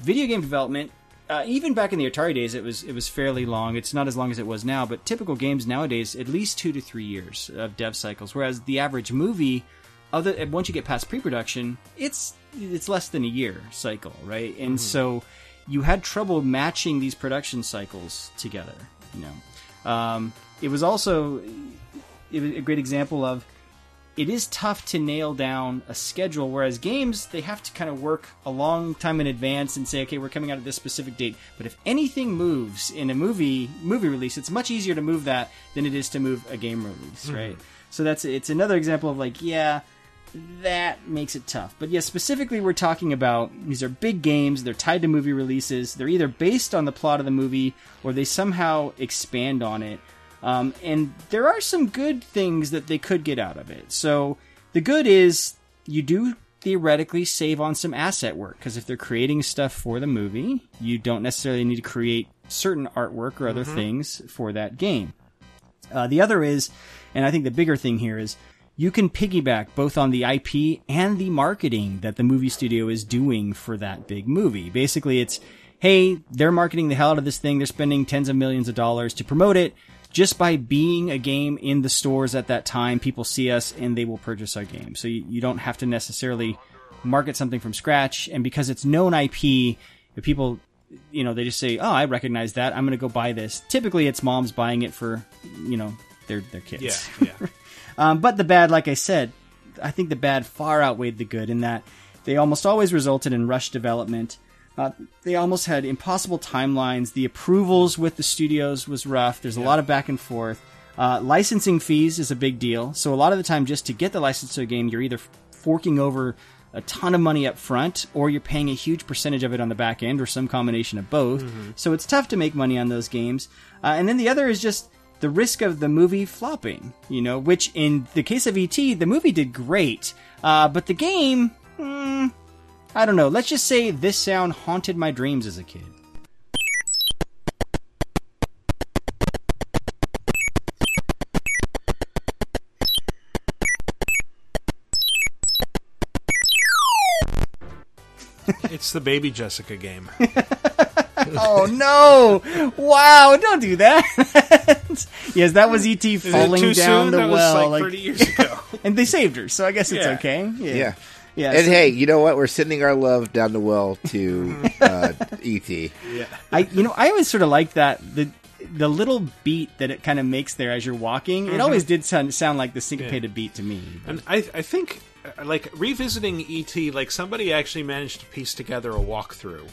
Speaker 2: video game development, uh, even back in the Atari days, it was it was fairly long. It's not as long as it was now, but typical games nowadays, at least two to three years of dev cycles. Whereas the average movie, other once you get past pre-production, it's it's less than a year cycle, right? And so you had trouble matching these production cycles together. You know, um, it was also it was a great example of it is tough to nail down a schedule whereas games they have to kind of work a long time in advance and say okay we're coming out at this specific date. But if anything moves in a movie movie release it's much easier to move that than it is to move a game release mm-hmm. right? So that's it's another example of like yeah that makes it tough. But yeah specifically we're talking about these are big games they're tied to movie releases they're either based on the plot of the movie or they somehow expand on it Um, and there are some good things that they could get out of it. So the good is you do theoretically save on some asset work because if they're creating stuff for the movie, you don't necessarily need to create certain artwork or other things for that game. Uh, the other is, and I think the bigger thing here is, you can piggyback both on the IP and the marketing that the movie studio is doing for that big movie. Basically, it's, hey, they're marketing the hell out of this thing. They're spending tens of millions of dollars to promote it. Just by being a game in the stores at that time, people see us and they will purchase our game. So you, you don't have to necessarily market something from scratch. And because it's known IP, if people you know, they just say, "Oh, I recognize that. I'm going to go buy this." Typically, it's moms buying it for, you know, their their kids.
Speaker 1: Yeah, yeah.
Speaker 2: Um, but the bad, like I said, I think the bad far outweighed the good in that they almost always resulted in rush development. Uh, they almost had impossible timelines. The approvals with the studios was rough. There's a lot of back and forth. Uh, licensing fees is a big deal. So a lot of the time, just to get the license to a game, you're either forking over a ton of money up front or you're paying a huge percentage of it on the back end or some combination of both. So it's tough to make money on those games. Uh, and then the other is just the risk of the movie flopping, you know, which in the case of ET, the movie did great. Uh, but the game, hmm, I don't know. Let's just say this sound haunted my dreams as a kid.
Speaker 1: It's the Baby Jessica game.
Speaker 2: Oh no! Wow! Don't do that. yes, that was ET falling
Speaker 1: too
Speaker 2: down
Speaker 1: soon?
Speaker 2: the
Speaker 1: that
Speaker 2: well,
Speaker 1: was like
Speaker 2: like-
Speaker 1: 30 years ago.
Speaker 2: and they saved her, so I guess it's
Speaker 1: Yeah.
Speaker 2: okay. Yeah,
Speaker 3: Yeah.
Speaker 2: Yeah.
Speaker 3: And
Speaker 2: so-
Speaker 3: hey, you know what? We're sending our love down the well to uh, ET.
Speaker 1: yeah.
Speaker 2: I you know I always sort of like that the the little beat that it kind of makes there as you're walking. It always did sound sound like the syncopated beat to me.
Speaker 1: And I, I think, uh, like revisiting ET, like somebody actually managed to piece together a walkthrough,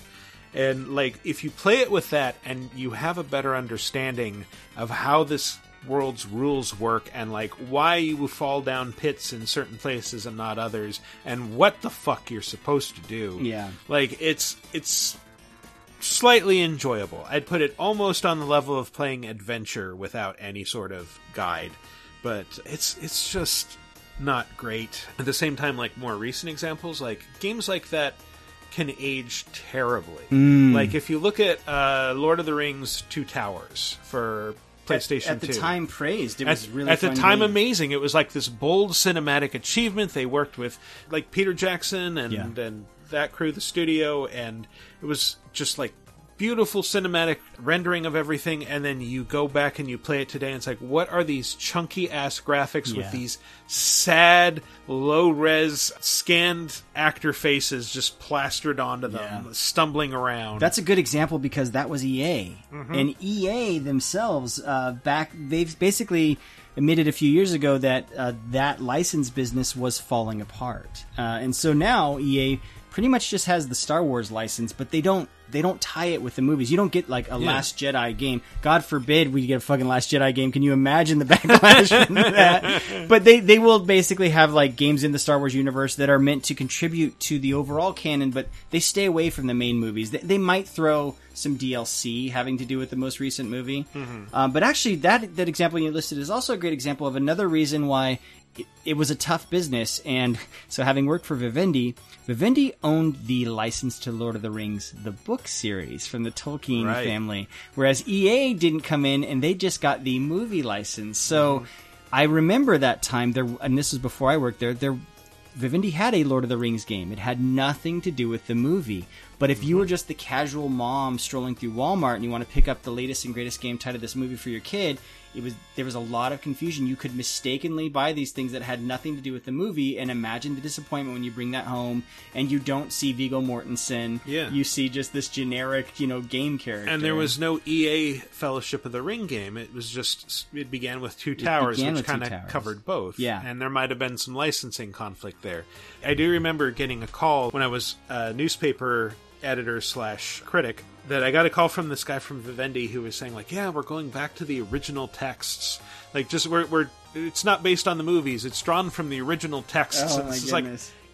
Speaker 1: and like if you play it with that and you have a better understanding of how this world's rules work and like why you fall down pits in certain places and not others, and what the fuck you're supposed to do.
Speaker 2: Yeah.
Speaker 1: like it's it's slightly enjoyable. I'd put it almost on the level of playing adventure without any sort of guide, but it's it's just not great. At the same time, like more recent examples, like games like that can age terribly. Like if you look at uh, Lord of the Rings: Two Towers for PlayStation
Speaker 2: at the
Speaker 1: 2.
Speaker 2: time praised. It
Speaker 1: At,
Speaker 2: was really
Speaker 1: at the time
Speaker 2: game.
Speaker 1: amazing. It was like this bold cinematic achievement. They worked with like Peter Jackson and
Speaker 2: Yeah.
Speaker 1: and that crew, the studio, and it was just like beautiful cinematic rendering of everything. And then you go back and you play it today, and it's like, what are these chunky ass graphics
Speaker 2: Yeah.
Speaker 1: with these sad, low res scanned actor faces just plastered onto them,
Speaker 2: Yeah.
Speaker 1: stumbling around?
Speaker 2: That's a good example because that was EA,
Speaker 1: Mm-hmm.
Speaker 2: and EA themselves uh, back they've basically admitted a few years ago that uh, that license business was falling apart, uh, and so now EA pretty much just has the Star Wars license, but they don't they don't tie it with the movies. You don't get like a
Speaker 1: Yeah.
Speaker 2: Last Jedi game. God forbid we get a fucking Last Jedi game. Can you imagine the backlash from that? But they they will basically have like games in the Star Wars universe that are meant to contribute to the overall canon, but they stay away from the main movies. They, they might throw some DLC having to do with the most recent movie, um, but actually that that example you listed is also a great example of another reason why it, it was a tough business. And so, having worked for Vivendi, Vivendi owned the license to Lord of the Rings, the book series from the Tolkien
Speaker 1: Right.
Speaker 2: family, whereas EA didn't come in and they just got the movie license. So, mm-hmm. I remember that time there, and this was before I worked there. There, Vivendi had a Lord of the Rings game. It had nothing to do with the movie. But if you mm-hmm. were just the casual mom strolling through Walmart and you want to pick up the latest and greatest game tied to this movie for your kid, it was there was a lot of confusion. You could mistakenly buy these things that had nothing to do with the movie, and imagine the disappointment when you bring that home and you don't see Viggo Mortensen.
Speaker 1: Yeah.
Speaker 2: you see just this generic, you know, game character.
Speaker 1: and there was no EA Fellowship of the Ring game. It was just it began with Two Towers, which kind of covered both.
Speaker 2: Yeah.
Speaker 1: and there might have been some licensing conflict there. I do remember getting a call when I was a newspaper editor slash critic that I got a call from this guy from Vivendi who was saying like, "Yeah, we're going back to the original texts. Like, just we're, we're it's not based on the movies. It's drawn from the original texts.
Speaker 2: Oh,
Speaker 1: And it's like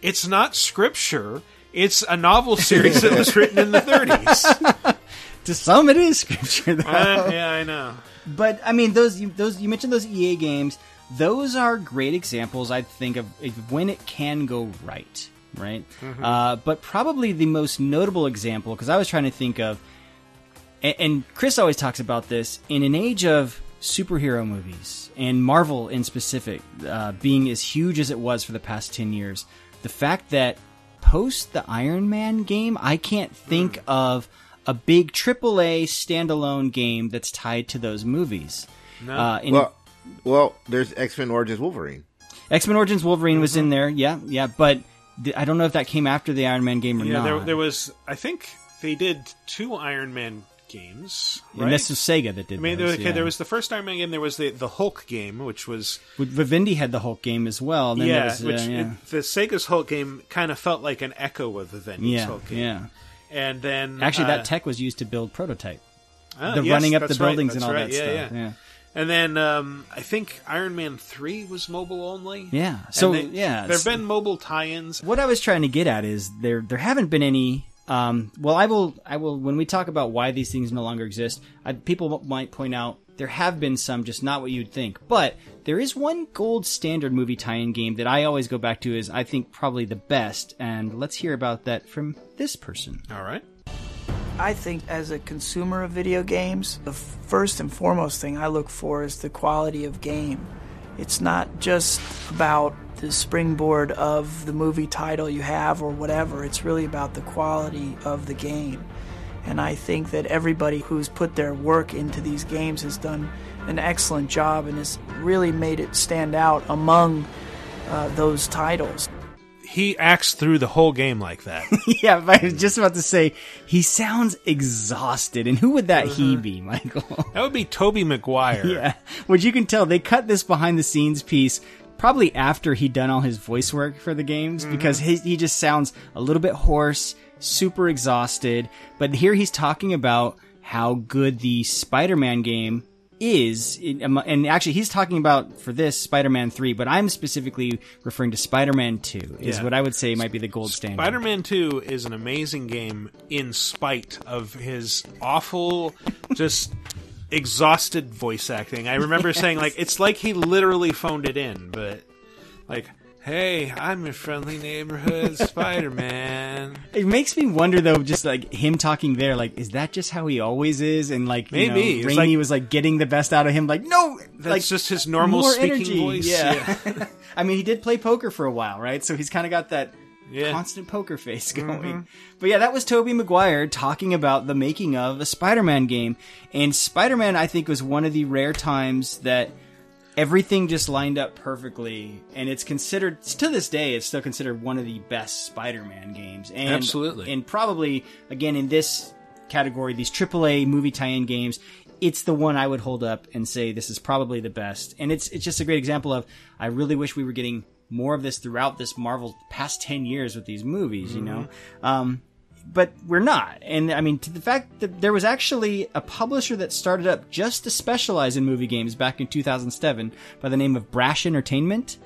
Speaker 1: it's not scripture." It's a novel series that was written in the 30s.
Speaker 2: to some, it is scripture, though.
Speaker 1: Uh, yeah, I know.
Speaker 2: But I mean, those you, those you mentioned those EA games. Those are great examples, I think, of, of when it can go right, right?
Speaker 1: Mm-hmm.
Speaker 2: Uh, but probably the most notable example, because I was trying to think of, and, and Chris always talks about this in an age of superhero movies and Marvel in specific uh, being as huge as it was for the past ten years. The fact that post the Iron Man game, I can't think of a big AAA standalone game that's tied to those movies.
Speaker 1: No.
Speaker 2: Uh, in
Speaker 3: Well, well, there's X Men Origins Wolverine.
Speaker 2: X Men Origins Wolverine was
Speaker 1: Mm-hmm.
Speaker 2: in there, yeah, yeah, but th- I don't know if that came after the Iron Man game or
Speaker 1: yeah,
Speaker 2: not.
Speaker 1: there, there was. I think they did two Iron Man games. Right?
Speaker 2: And this is Sega that did.
Speaker 1: I mean,
Speaker 2: those,
Speaker 1: there, okay,
Speaker 2: yeah.
Speaker 1: there was the first Iron Man game. There was the the Hulk game, which was
Speaker 2: Vivendi had the Hulk game as well. Then
Speaker 1: yeah,
Speaker 2: was, uh,
Speaker 1: which
Speaker 2: yeah.
Speaker 1: it- the Sega's Hulk game kind of felt like an echo of the Vengeance
Speaker 2: yeah,
Speaker 1: Hulk game.
Speaker 2: yeah.
Speaker 1: And then
Speaker 2: Actually,
Speaker 1: uh,
Speaker 2: that tech was used to build prototype.
Speaker 1: ah,
Speaker 2: the
Speaker 1: yes,
Speaker 2: running up the
Speaker 1: that's right,
Speaker 2: buildings and all
Speaker 1: right,
Speaker 2: that
Speaker 1: yeah,
Speaker 2: stuff.
Speaker 1: Yeah. And then um, I think Iron Man three was mobile only.
Speaker 2: Yeah. So
Speaker 1: they-
Speaker 2: yeah,
Speaker 1: there have been mobile tie-ins.
Speaker 2: what I was trying to get at is there there haven't been any. Um, well, I will I will when we talk about why these things no longer exist. I, people might point out there have been some, just not what you'd think. But there is one gold standard movie tie-in game that I always go back to is I think probably the best. And let's hear about that from this person.
Speaker 1: All right.
Speaker 9: I think as a consumer of video games, the first and foremost thing I look for is the quality of game. It's not just about the springboard of the movie title you have or whatever, it's really about the quality of the game. And I think that everybody who's put their work into these games has done an excellent job and has really made it stand out among uh, those titles.
Speaker 1: He acts through the whole game like that.
Speaker 2: yeah, but I was just about to say he sounds exhausted, and who would that
Speaker 1: Uh-huh.
Speaker 2: he be, Michael?
Speaker 1: that would be Tobey Maguire.
Speaker 2: Yeah, which you can tell they cut this behind the scenes piece probably after he'd done all his voice work for the games because he, he just sounds a little bit hoarse, super exhausted. But here he's talking about how good the Spider-Man game is, and actually he's talking about for this Spider-Man three, but I'm specifically referring to Spider-Man two is
Speaker 1: Yeah.
Speaker 2: what I would say might be the gold standard.
Speaker 1: Spider-Man 2 is an amazing game in spite of his awful, just exhausted voice acting. I remember saying like it's like he literally phoned it in, but like, "Hey, I'm your friendly neighborhood Spider-Man."
Speaker 2: It makes me wonder though, just like him talking there, like is that just how he always is? And like you
Speaker 1: Maybe.
Speaker 2: know, Raimi
Speaker 1: like-
Speaker 2: was like getting the best out of him. Like no,
Speaker 1: That's
Speaker 2: like
Speaker 1: just his normal speaking
Speaker 2: energy.
Speaker 1: voice.
Speaker 2: Yeah. I mean, he did play poker for a while, right? So he's kind of got that
Speaker 1: Yeah.
Speaker 2: constant poker face mm-hmm. going. But yeah, that was Tobey Maguire talking about the making of a Spider-Man game, and Spider-Man I think was one of the rare times that everything just lined up perfectly and it's considered to this day it's still considered one of the best spider-man games. And
Speaker 1: Absolutely.
Speaker 2: and probably again in this category these aaa movie tie-in games it's the one i would hold up and say this is probably the best. And it's it's just a great example of i really wish we were getting more of this throughout this marvel past 10 years with these movies you know? Um but we're not. And I mean, to the fact that there was actually a publisher that started up just to specialize in movie games back in 2007 by the name of Brash Entertainment.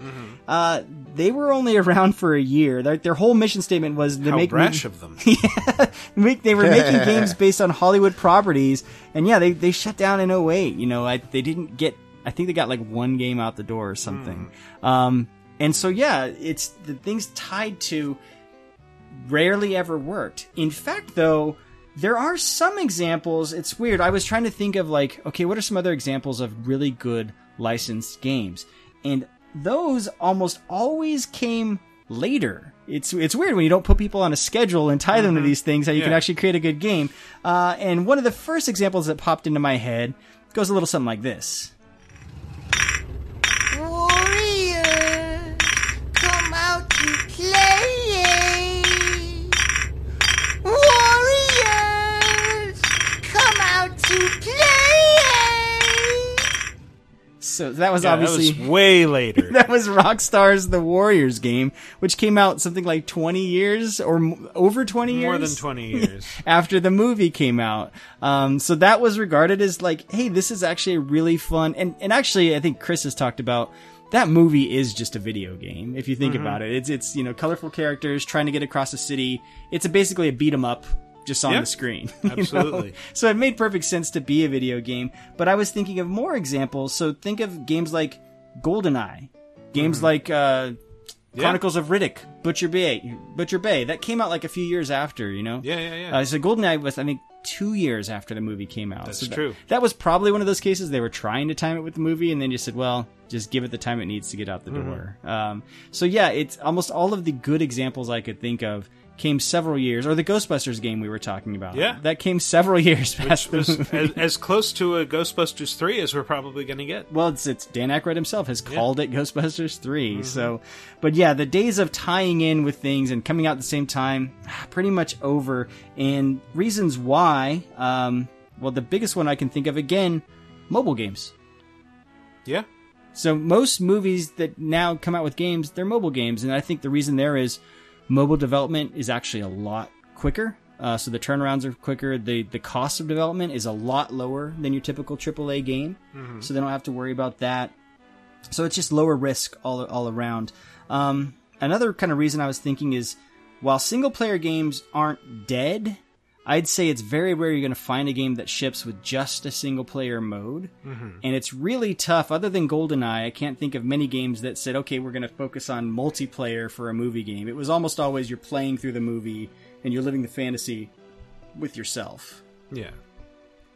Speaker 2: Uh, they were only around for a year. Their, their whole mission statement was to
Speaker 1: How
Speaker 2: make
Speaker 1: brash
Speaker 2: movie-
Speaker 1: of them.
Speaker 2: make they were making games based on Hollywood properties, and yeah, they they shut down in 08. You know, I, they didn't get. I think they got like one game out the door or something. Um, and so yeah, it's the things tied to rarely ever worked. In fact, though. There are some examples. It's weird. I was trying to think of like, okay, what are some other examples of really good licensed games? And those almost always came later. It's it's weird when you don't put people on a schedule and tie them to these things how you can actually create a good game. Uh, and one of the first examples that popped into my head goes a little something like this. So that was
Speaker 1: Yeah,
Speaker 2: obviously
Speaker 1: that was way later.
Speaker 2: that was Rockstar's The Warriors game, which came out something like 20 years or m- over 20 years.
Speaker 1: More than 20 years.
Speaker 2: after the movie came out. Um, so that was regarded as like, hey, this is actually a really fun. And, and actually, I think Chris has talked about that movie is just a video game. If you think about it, it's, it's, you know, colorful characters trying to get across a city. It's a, basically a beat 'em up just on
Speaker 1: Yeah.
Speaker 2: the screen. you know?
Speaker 1: Absolutely.
Speaker 2: So it made perfect sense to be a video game. But I was thinking of more examples. So think of games like GoldenEye, games like uh,
Speaker 1: Yeah.
Speaker 2: Chronicles of Riddick, Butcher Bay, Butcher Bay. That came out like a few years after, you know.
Speaker 1: Yeah, yeah, yeah.
Speaker 2: Uh, so GoldenEye was, I think, two years after the movie came out.
Speaker 1: That's
Speaker 2: So that-
Speaker 1: true.
Speaker 2: That, was probably one of those cases they were trying to time it with the movie, and then just said, "Well, just give it the time it needs to get out the
Speaker 1: Mm-hmm.
Speaker 2: door." Um, so yeah, it's almost all of the good examples I could think of came several years, or the Ghostbusters game we were talking about.
Speaker 1: Yeah.
Speaker 2: that came several years past
Speaker 1: Which
Speaker 2: the
Speaker 1: as, as close to a Ghostbusters 3 as we're probably going to get.
Speaker 2: Well, it's, it's Dan Aykroyd himself has called it Ghostbusters 3.
Speaker 1: Mm-hmm.
Speaker 2: So, but yeah, the days of tying in with things and coming out at the same time, pretty much over. And reasons why, um, well, the biggest one I can think of again, mobile games.
Speaker 1: Yeah.
Speaker 2: So most movies that now come out with games, they're mobile games, and I think the reason there is mobile development is actually a lot quicker. Uh, so the turnarounds are quicker. The the cost of development is a lot lower than your typical AAA game, so they don't have to worry about that. So it's just lower risk all all around. Um, another kind of reason I was thinking is while single player games aren't dead, I'd say it's very rare you're going to find a game that ships with just a single player mode. And it's really tough. Other than GoldenEye, I can't think of many games that said, okay, we're going to focus on multiplayer for a movie game. It was almost always you're playing through the movie and you're living the fantasy with yourself.
Speaker 1: Yeah.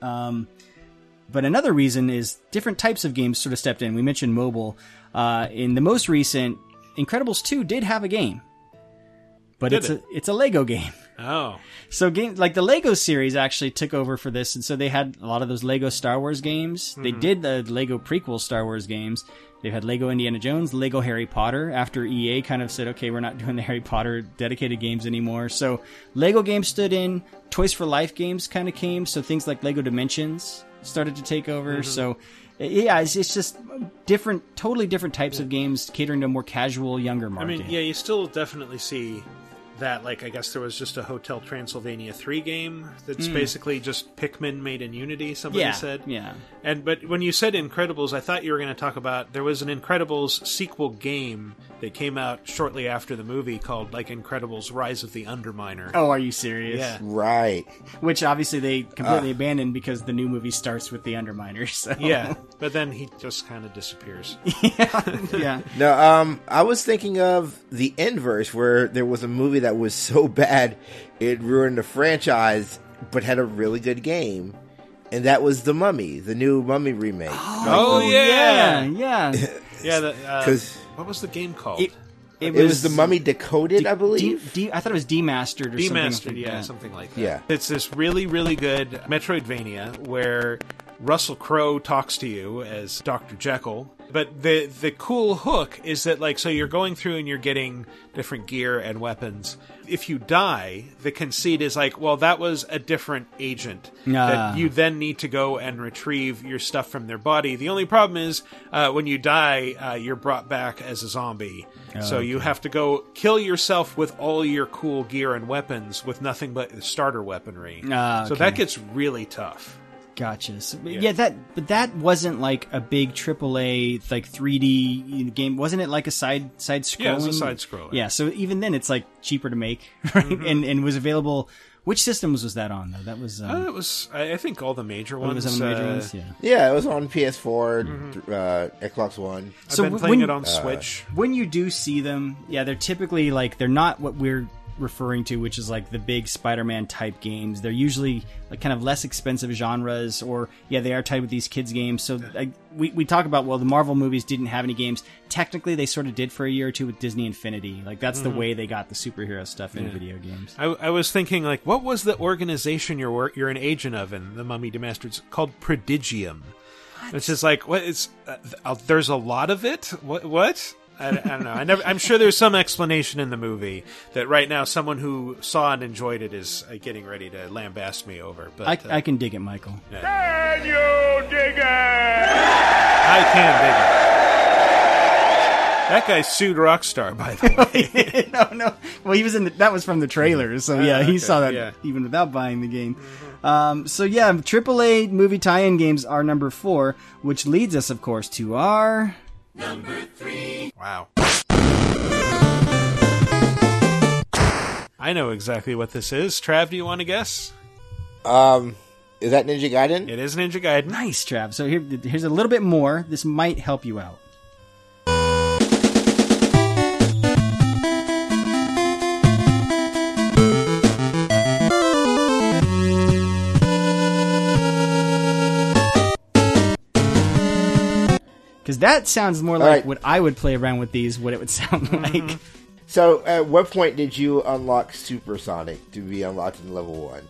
Speaker 2: Um, but another reason is different types of games sort of stepped in. We mentioned mobile. Uh, in the most recent, Incredibles 2 did have a game, but
Speaker 1: Did
Speaker 2: it's
Speaker 1: it?
Speaker 2: a it's a Lego game.
Speaker 1: Oh.
Speaker 2: So games like the Lego series actually took over for this, and so they had a lot of those Lego Star Wars games. They hmm. did the Lego prequel Star Wars games. They've had Lego Indiana Jones, Lego Harry Potter. After EA kind of said, "Okay, we're not doing the Harry Potter dedicated games anymore," so Lego games stood in. Toys for Life games kind of came. So things like Lego Dimensions started to take over. Mm-hmm. So eh, yeah, it's, it's just different, totally different types of games catering to a more casual, younger market.
Speaker 1: I mean, yeah, you still definitely see that. Like, I guess there was just a Hotel Transylvania 3 game that's basically just Pikmin made in Unity, somebody
Speaker 2: yeah,
Speaker 1: said.
Speaker 2: yeah.
Speaker 1: And but when you said Incredibles, I thought you were going to talk about there was an Incredibles sequel game that came out shortly after the movie called like Incredibles: Rise of the Underminer.
Speaker 2: Oh, are you serious?
Speaker 1: Yeah.
Speaker 3: Right.
Speaker 2: Which obviously they completely
Speaker 3: Ah.
Speaker 2: abandoned because the new movie starts with the Underminers. So.
Speaker 1: Yeah, but then he just kind of disappears.
Speaker 2: yeah, yeah.
Speaker 3: No, um, I was thinking of the inverse, where there was a movie that was so bad it ruined the franchise, but had a really good game, and that was The Mummy, the new Mummy remake.
Speaker 1: Oh,
Speaker 2: Yeah,
Speaker 1: yeah,
Speaker 2: yeah.
Speaker 1: yeah. The, uh,
Speaker 3: 'Cause-
Speaker 1: what was the game called?
Speaker 2: It,
Speaker 3: it was The Mummy Decoded, I believe.
Speaker 2: De- de- I thought it was demastered or something.
Speaker 1: Demastered,
Speaker 2: like
Speaker 1: yeah,
Speaker 2: that.
Speaker 1: something like that.
Speaker 3: Yeah.
Speaker 1: It's this really, really good Metroidvania where Russell Crowe talks to you as Dr. Jekyll. But the the cool hook is that like so you're going through and you're getting different gear and weapons. If you die, the conceit is like, well, that was a different agent
Speaker 2: Ah.
Speaker 1: that you then need to go and retrieve your stuff from their body. The only problem is uh, when you die, uh, you're brought back as a zombie. so you have to go kill yourself with all your cool gear and weapons with nothing but starter weaponry.
Speaker 2: Ah,
Speaker 1: So that gets really tough.
Speaker 2: Gotcha. So, yeah. that but that wasn't like a big AAA like 3D game. Wasn't it like a side side scrolling?
Speaker 1: Yeah, it was a side-scroller.
Speaker 2: Yeah. So even then, it's like cheaper to make, right?
Speaker 1: Mm-hmm.
Speaker 2: And and was available. Which systems was that on though? That was.
Speaker 1: Uh,
Speaker 2: Um,
Speaker 1: it was, I I think, all the major ones.
Speaker 2: was some of the major
Speaker 1: uh,
Speaker 2: ones? Yeah.
Speaker 3: Yeah, it was on PS4, uh, Xbox One.
Speaker 1: I've
Speaker 2: So
Speaker 1: been
Speaker 2: w-
Speaker 1: playing
Speaker 2: when-
Speaker 1: it on Switch.
Speaker 2: when you do see them, yeah, they're typically like they're not what we're referring to, which is like the big Spider-Man type games. They're usually like kind of less expensive genres, or yeah, they are tied with these kids games. So like, we we talk about well, the Marvel movies didn't have any games. Technically, they sort of did for a year or two with Disney Infinity. Like that's the way they got the superhero stuff in video games.
Speaker 1: I, I was thinking, like, what was the organization you're you're an agent of in the Mummy Demastered? It's called Prodigium. It's just like what is uh, uh, there's a lot of it. What what? I, I don't know. I never, I'm sure there's some explanation in the movie that right now someone who saw and enjoyed it is uh, getting ready to lambast me over. But
Speaker 2: I,
Speaker 1: uh,
Speaker 2: I can dig it, Michael.
Speaker 1: Can you dig it? I can dig it. That guy sued Rockstar, by the way.
Speaker 2: no, no. Well, he was in. The, that was from the trailers, so yeah,
Speaker 1: Ah,
Speaker 2: he
Speaker 1: okay,
Speaker 2: saw that
Speaker 1: yeah. Mm-hmm.
Speaker 2: even without buying the game. Um, so yeah, AAA movie tie-in games are number four, which leads us, of course, to our
Speaker 1: wow. I know exactly what this is. Trav, do you want to guess?
Speaker 3: Um, is that Ninja Gaiden?
Speaker 1: It is Ninja Gaiden.
Speaker 2: Nice, Trav. So here, here's a little bit more. This might help you out. Because that sounds more like
Speaker 3: right.
Speaker 2: what I would play around with these, what it would sound like.
Speaker 3: So, at what point did you unlock Supersonic to be unlocked in level one?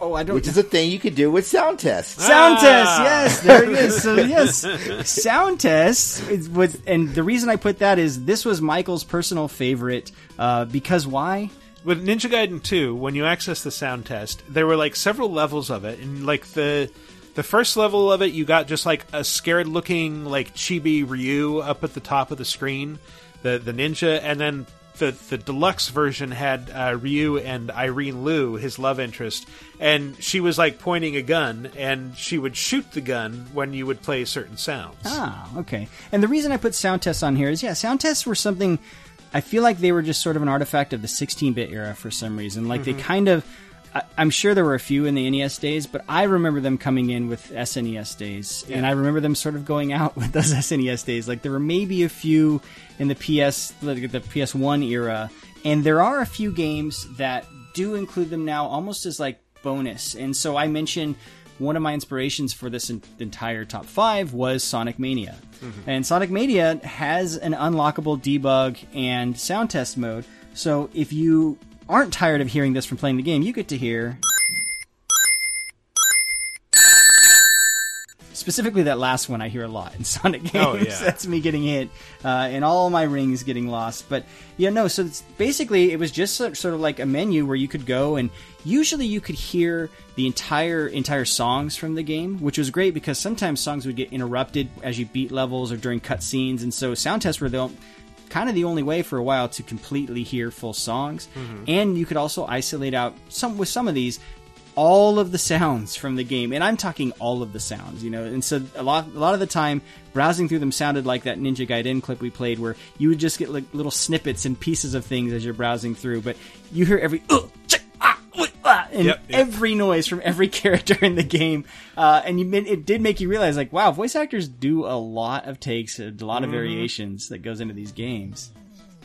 Speaker 2: Oh, I don't.
Speaker 3: Which is a thing you could do with sound tests.
Speaker 2: Sound
Speaker 1: Ah.
Speaker 2: test, yes, there it is. So yes, sound test is was, and the reason I put that is this was Michael's personal favorite uh, because why?
Speaker 1: With Ninja Gaiden 2, when you access the sound test, there were like several levels of it, and like the the first level of it, you got just like a scared looking like chibi Ryu up at the top of the screen, the the ninja, and then the the deluxe version had uh, Ryu and Irene Lew, his love interest, and she was like pointing a gun, and she would shoot the gun when you would play certain sounds.
Speaker 2: Ah, okay. And the reason I put sound tests on here is yeah, sound tests were something I feel like they were just sort of an artifact of the 16-bit era for some reason. Like they kind of I, I'm sure there were a few in the NES days, but I remember them coming in with SNES days, and I remember them sort of going out with those SNES days. Like there were maybe a few in the PS, like the PS1 era, and there are a few games that do include them now, almost as like bonus. And so I mentioned one of my inspirations for this en- entire top five was Sonic Mania. Mm-hmm. And Sonic Mania has an unlockable debug and sound test mode. So if you aren't tired of hearing this from playing the game, you get to hear. Specifically, that last one I hear a lot in Sonic games.
Speaker 1: Oh, yeah.
Speaker 2: That's me getting hit, uh, and all my rings getting lost. But yeah, no. So it's basically, it was just sort sort of like a menu where you could go, and usually you could hear the entire entire songs from the game, which was great because sometimes songs would get interrupted as you beat levels or during cutscenes, and so sound tests were the kind of the only way for a while to completely hear full songs. And you could also isolate out some with some of these all of the sounds from the game, and I'm talking all of the sounds, you know. And so a lot, a lot of the time, browsing through them sounded like that Ninja Gaiden clip we played, where you would just get like little snippets and pieces of things as you're browsing through, but you hear every uh, wah, and
Speaker 1: Yep, yep.
Speaker 2: every noise from every character in the game, uh, and you, it did make you realize, like, wow, voice actors do a lot of takes, a lot of variations that goes into these games.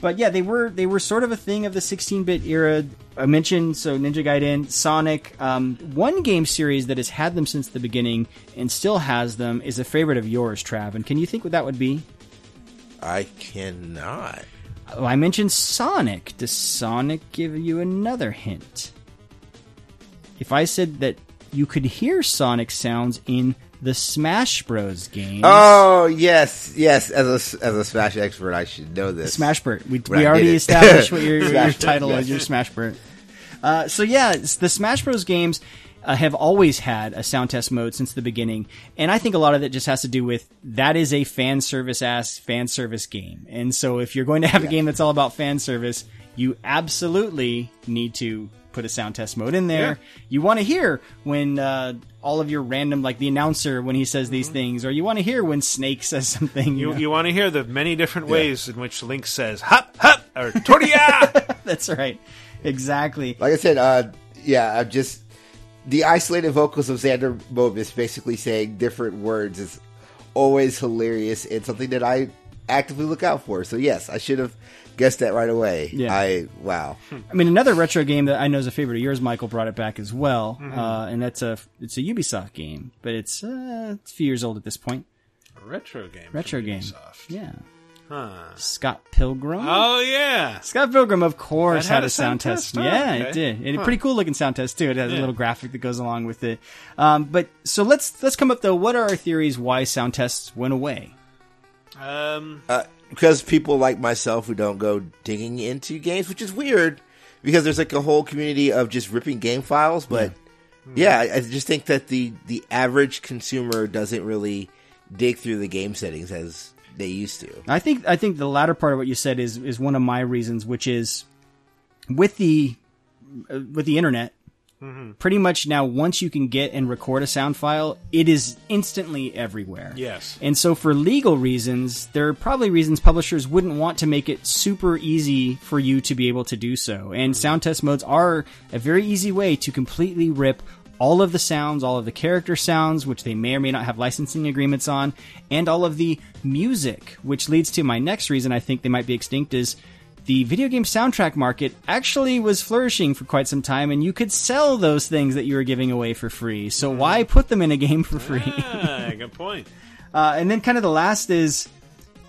Speaker 2: But yeah, they were they were sort of a thing of the 16-bit era. I mentioned so Ninja Gaiden, Sonic. Um, one game series that has had them since the beginning and still has them is a favorite of yours, Trav. And can you think what that would be?
Speaker 3: I cannot.
Speaker 2: Oh, I mentioned Sonic. Does Sonic give you another hint? If I said that you could hear Sonic sounds in the Smash Bros. games.
Speaker 3: Oh yes, yes. As a as a Smash expert, I should know this.
Speaker 2: Smashbert. We, we already established what your, your title
Speaker 3: yes.
Speaker 2: is. Your Smashbert. Uh, so yeah, the Smash Bros. games uh, have always had a sound test mode since the beginning, and I think a lot of it just has to do with that is a fan service ass fan service game, and so if you're going to have a game that's all about fan service, you absolutely need to put a sound test mode in there. You want to hear when uh, all of your random, like the announcer when he says these things, or you want to hear when Snake says something.
Speaker 1: You,
Speaker 2: know?
Speaker 1: you want to hear the many different ways in which Link says "hop hop" or "tortilla."
Speaker 2: That's right. Exactly.
Speaker 3: Like I said, uh, yeah, I'm just the isolated vocals of Xander Mobus basically saying different words is always hilarious and something that I actively look out for. So yes, I should have guessed that right away.
Speaker 2: Yeah.
Speaker 3: I wow.
Speaker 2: I mean, another retro game that I know is a favorite of yours, Michael, brought it back as well,
Speaker 1: Mm-hmm.
Speaker 2: uh, and that's a it's a Ubisoft game, but it's, uh, it's a few years old at this point.
Speaker 1: Retro game.
Speaker 2: Retro
Speaker 1: from
Speaker 2: game,
Speaker 1: Ubisoft.
Speaker 2: yeah.
Speaker 1: Huh.
Speaker 2: Scott Pilgrim.
Speaker 1: Oh yeah.
Speaker 2: Scott Pilgrim, of course,
Speaker 1: had
Speaker 2: had,
Speaker 1: a
Speaker 2: a sound
Speaker 1: sound
Speaker 2: test.
Speaker 1: test? Oh,
Speaker 2: yeah,
Speaker 1: okay.
Speaker 2: it did. And a pretty cool looking sound test too. It has a little graphic that goes along with it. Um, but so let's let's come up though. What are our theories why sound tests went away?
Speaker 1: Um.
Speaker 3: Uh, because people like myself who don't go digging into games, which is weird because there's like a whole community of just ripping game files, but yeah, I, I just think that the the average consumer doesn't really dig through the game settings as they used to.
Speaker 2: I think I think the latter part of what you said is is one of my reasons, which is with the uh, with the internet Mm-hmm. pretty much now once you can get and record a sound file, it is instantly everywhere.
Speaker 1: Yes.
Speaker 2: And so for legal reasons, there are probably reasons publishers wouldn't want to make it super easy for you to be able to do so. And mm-hmm. sound test modes are a very easy way to completely rip all of the sounds, all of the character sounds, which they may or may not have licensing agreements on, and all of the music, which leads to my next reason I think they might be extinct is the video game soundtrack market actually was flourishing for quite some time, and you could sell those things that you were giving away for free. So why put them in a game for free?
Speaker 1: Ah, good point.
Speaker 2: Uh, and then, kind of the last is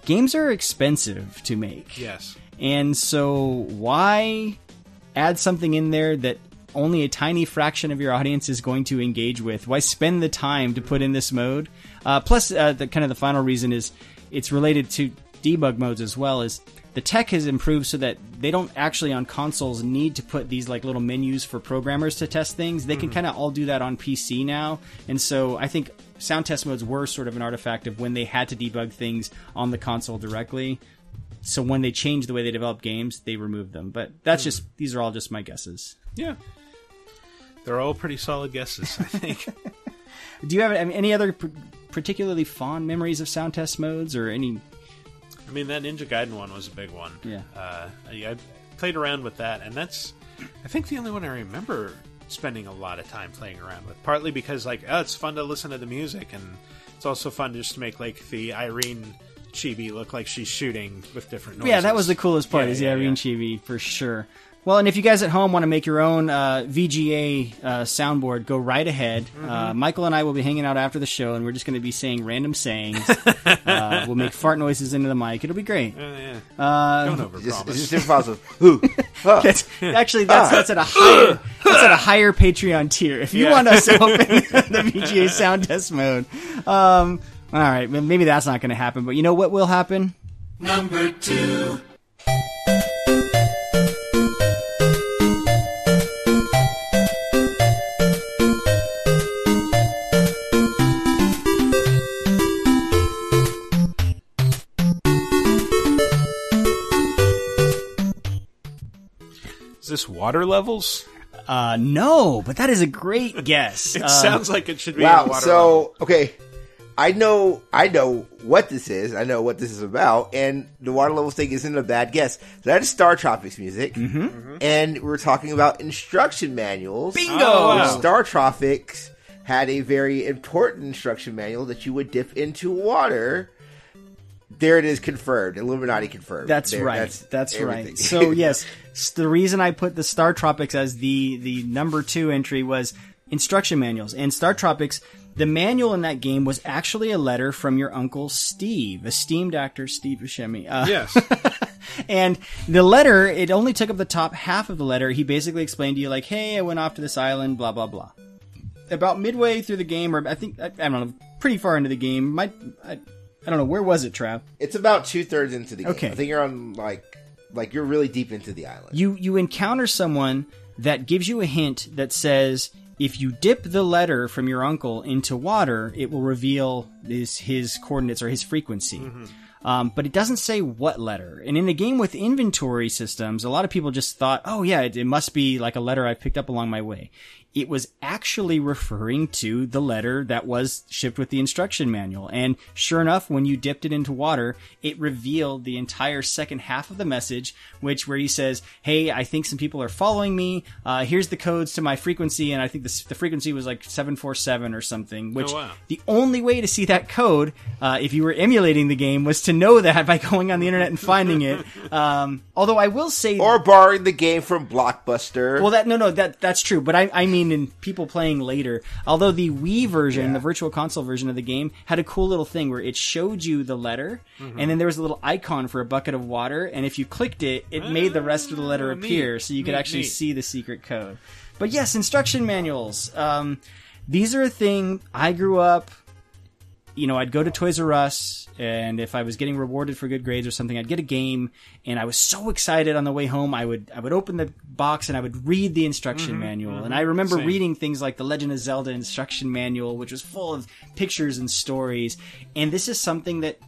Speaker 2: games are expensive to make.
Speaker 1: Yes.
Speaker 2: And so, why add something in there that only a tiny fraction of your audience is going to engage with? Why spend the time to put in this mode? Uh, plus, uh, the kind of the final reason is it's related to debug modes as well. Is the tech has improved so that they don't actually on consoles need to put these like little menus for programmers to test things. They can mm-hmm. kind of all do that on PC now, and so I think sound test modes were sort of an artifact of when they had to debug things on the console directly. So when they changed the way they develop games, they removed them. But that's hmm. just these are all just my guesses.
Speaker 1: Yeah. They're all pretty solid guesses, I think.
Speaker 2: Do you have any other particularly fond memories of sound test modes or any?
Speaker 1: I mean, that Ninja Gaiden one was a big one.
Speaker 2: Yeah.
Speaker 1: Uh, I, I played around with that, and that's, I think, the only one I remember spending a lot of time playing around with. Partly because, like, oh, it's fun to listen to the music, and it's also fun just to make, like, the Irene chibi look like she's shooting with different noises.
Speaker 2: Yeah, that was the coolest part.
Speaker 1: Yeah,
Speaker 2: is the
Speaker 1: yeah,
Speaker 2: Irene
Speaker 1: yeah.
Speaker 2: Chibi for sure. Well, and if you guys at home want to make your own uh, VGA uh, soundboard, go right ahead.
Speaker 1: Mm-hmm.
Speaker 2: Uh, Michael and I will be hanging out after the show, and we're just going to be saying random sayings. uh, we'll make fart noises into the mic. It'll be great.
Speaker 1: Yeah.
Speaker 2: Uh,
Speaker 1: Don't
Speaker 3: Just,
Speaker 1: overpromise.
Speaker 3: just impossible. Who? Huh.
Speaker 2: That's, actually, that's, that's at a higher that's at a higher Patreon tier. If you
Speaker 1: Yeah.
Speaker 2: want us to open the VGA sound test mode, um, all right, maybe that's not going to happen. But you know what will happen?
Speaker 10: Number two.
Speaker 1: Is this water levels?
Speaker 2: Uh, no, but that is a great guess.
Speaker 1: It
Speaker 2: Uh,
Speaker 1: sounds like it should be
Speaker 3: Wow.
Speaker 1: water
Speaker 3: So
Speaker 1: level.
Speaker 3: okay, I know I know what this is. I know what this is about, and the water levels thing isn't a bad guess. So that is StarTropics music, mm-hmm. and we're talking about instruction manuals.
Speaker 2: Bingo!
Speaker 1: Oh, wow.
Speaker 3: StarTropics had a very important instruction manual that you would dip into water. There it is, confirmed. Illuminati confirmed.
Speaker 2: That's
Speaker 3: There,
Speaker 2: right. That's,
Speaker 3: everything.
Speaker 2: right. So yes, the reason I put the StarTropics as the the number two entry was instruction manuals. And StarTropics, the manual in that game was actually a letter from your uncle Steve, esteemed actor Steve Buscemi. Uh,
Speaker 1: Yes.
Speaker 2: and the letter, it only took up the top half of the letter. He basically explained to you like, "Hey, I went off to this island, blah blah blah." About midway through the game, or I think I, I don't know, pretty far into the game, might I, I don't know where was it, Trav?
Speaker 3: It's about two thirds into the game.
Speaker 2: Okay.
Speaker 3: I think you're on like like you're really deep into the island.
Speaker 2: you you encounter someone that gives you a hint that says if you dip the letter from your uncle into water, it will reveal his his coordinates or his frequency. Um, but it doesn't say what letter. And in a game with inventory systems, a lot of people just thought, oh yeah, it, it must be like a letter I picked up along my way. It was actually referring to the letter that was shipped with the instruction manual. And sure enough, when you dipped it into water, it revealed the entire second half of the message, which where he says, "Hey, I think some people are following me. Uh, here's the codes to my frequency, and I think this, the frequency was like seven four seven or something." Which
Speaker 1: wow.
Speaker 2: the only way to see that code, uh, if you were emulating the game, was to know that by going on the internet and finding it. Um, although I will say,
Speaker 3: or borrowing the game from Blockbuster.
Speaker 2: well, that no, no, that that's true. But I, I mean, in people playing later. Although the Wii version, the Virtual Console version of the game, had a cool little thing where it showed you the letter, and then there was a little icon for a bucket of water, and if you clicked it, it made the rest of the letter
Speaker 1: neat.
Speaker 2: appear, so you could
Speaker 1: Neat,
Speaker 2: actually
Speaker 1: neat.
Speaker 2: see the secret code. But yes, instruction manuals. Um, these are a thing. I grew up you know, I'd go to Toys R Us, and if I was getting rewarded for good grades or something, I'd get a game, and I was so excited on the way home. I would I would open the box and I would read the instruction manual, and I remember
Speaker 1: Same.
Speaker 2: reading things like the Legend of Zelda instruction manual, which was full of pictures and stories. And this is something that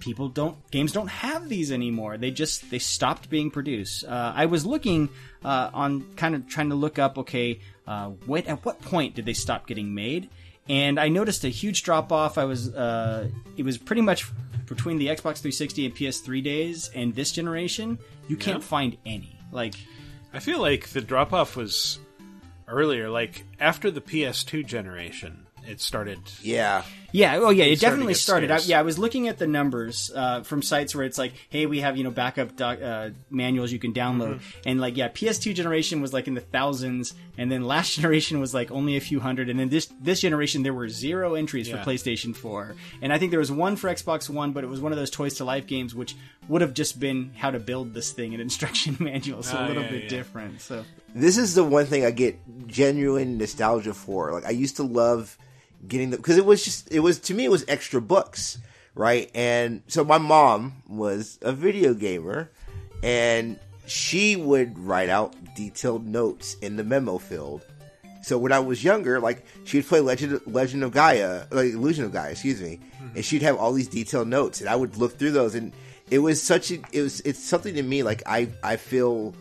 Speaker 2: people don't games don't have these anymore. They just they stopped being produced. Uh, I was looking uh, on kind of trying to look up okay uh, what at what point did they stop getting made? And I noticed a huge drop off. I was uh, it was pretty much between the Xbox 360 and PS3 days and this generation. You can't find any. Like
Speaker 1: I feel like the drop off was earlier, like after the PS2 generation. It started.
Speaker 3: Yeah.
Speaker 2: Yeah, oh yeah,
Speaker 1: It
Speaker 2: it definitely
Speaker 1: get
Speaker 2: started. I, yeah, I was looking at the numbers uh, from sites where it's like, hey, we have you know backup doc, uh, manuals you can download,
Speaker 1: Mm-hmm.
Speaker 2: and like yeah, PS2 generation was like in the thousands, and then last generation was like only a few hundred, and then this this generation there were zero entries
Speaker 1: Yeah.
Speaker 2: for PlayStation 4, and I think there was one for Xbox One, but it was one of those Toys to Life games, which would have just been how to build this thing, an instruction manual, so
Speaker 1: Oh,
Speaker 2: a little
Speaker 1: yeah,
Speaker 2: bit
Speaker 1: yeah.
Speaker 2: different. So
Speaker 3: This is the one thing I get genuine nostalgia for. Like I used to love getting the because it was just it was to me it was extra books, right? And so my mom was a video gamer, and she would write out detailed notes in the memo field. So when I was younger, like she'd play Legend Legend of Gaia, like Illusion of Gaia, excuse me, hmm. and she'd have all these detailed notes, and I would look through those, and it was such a it was it's something to me like I I feel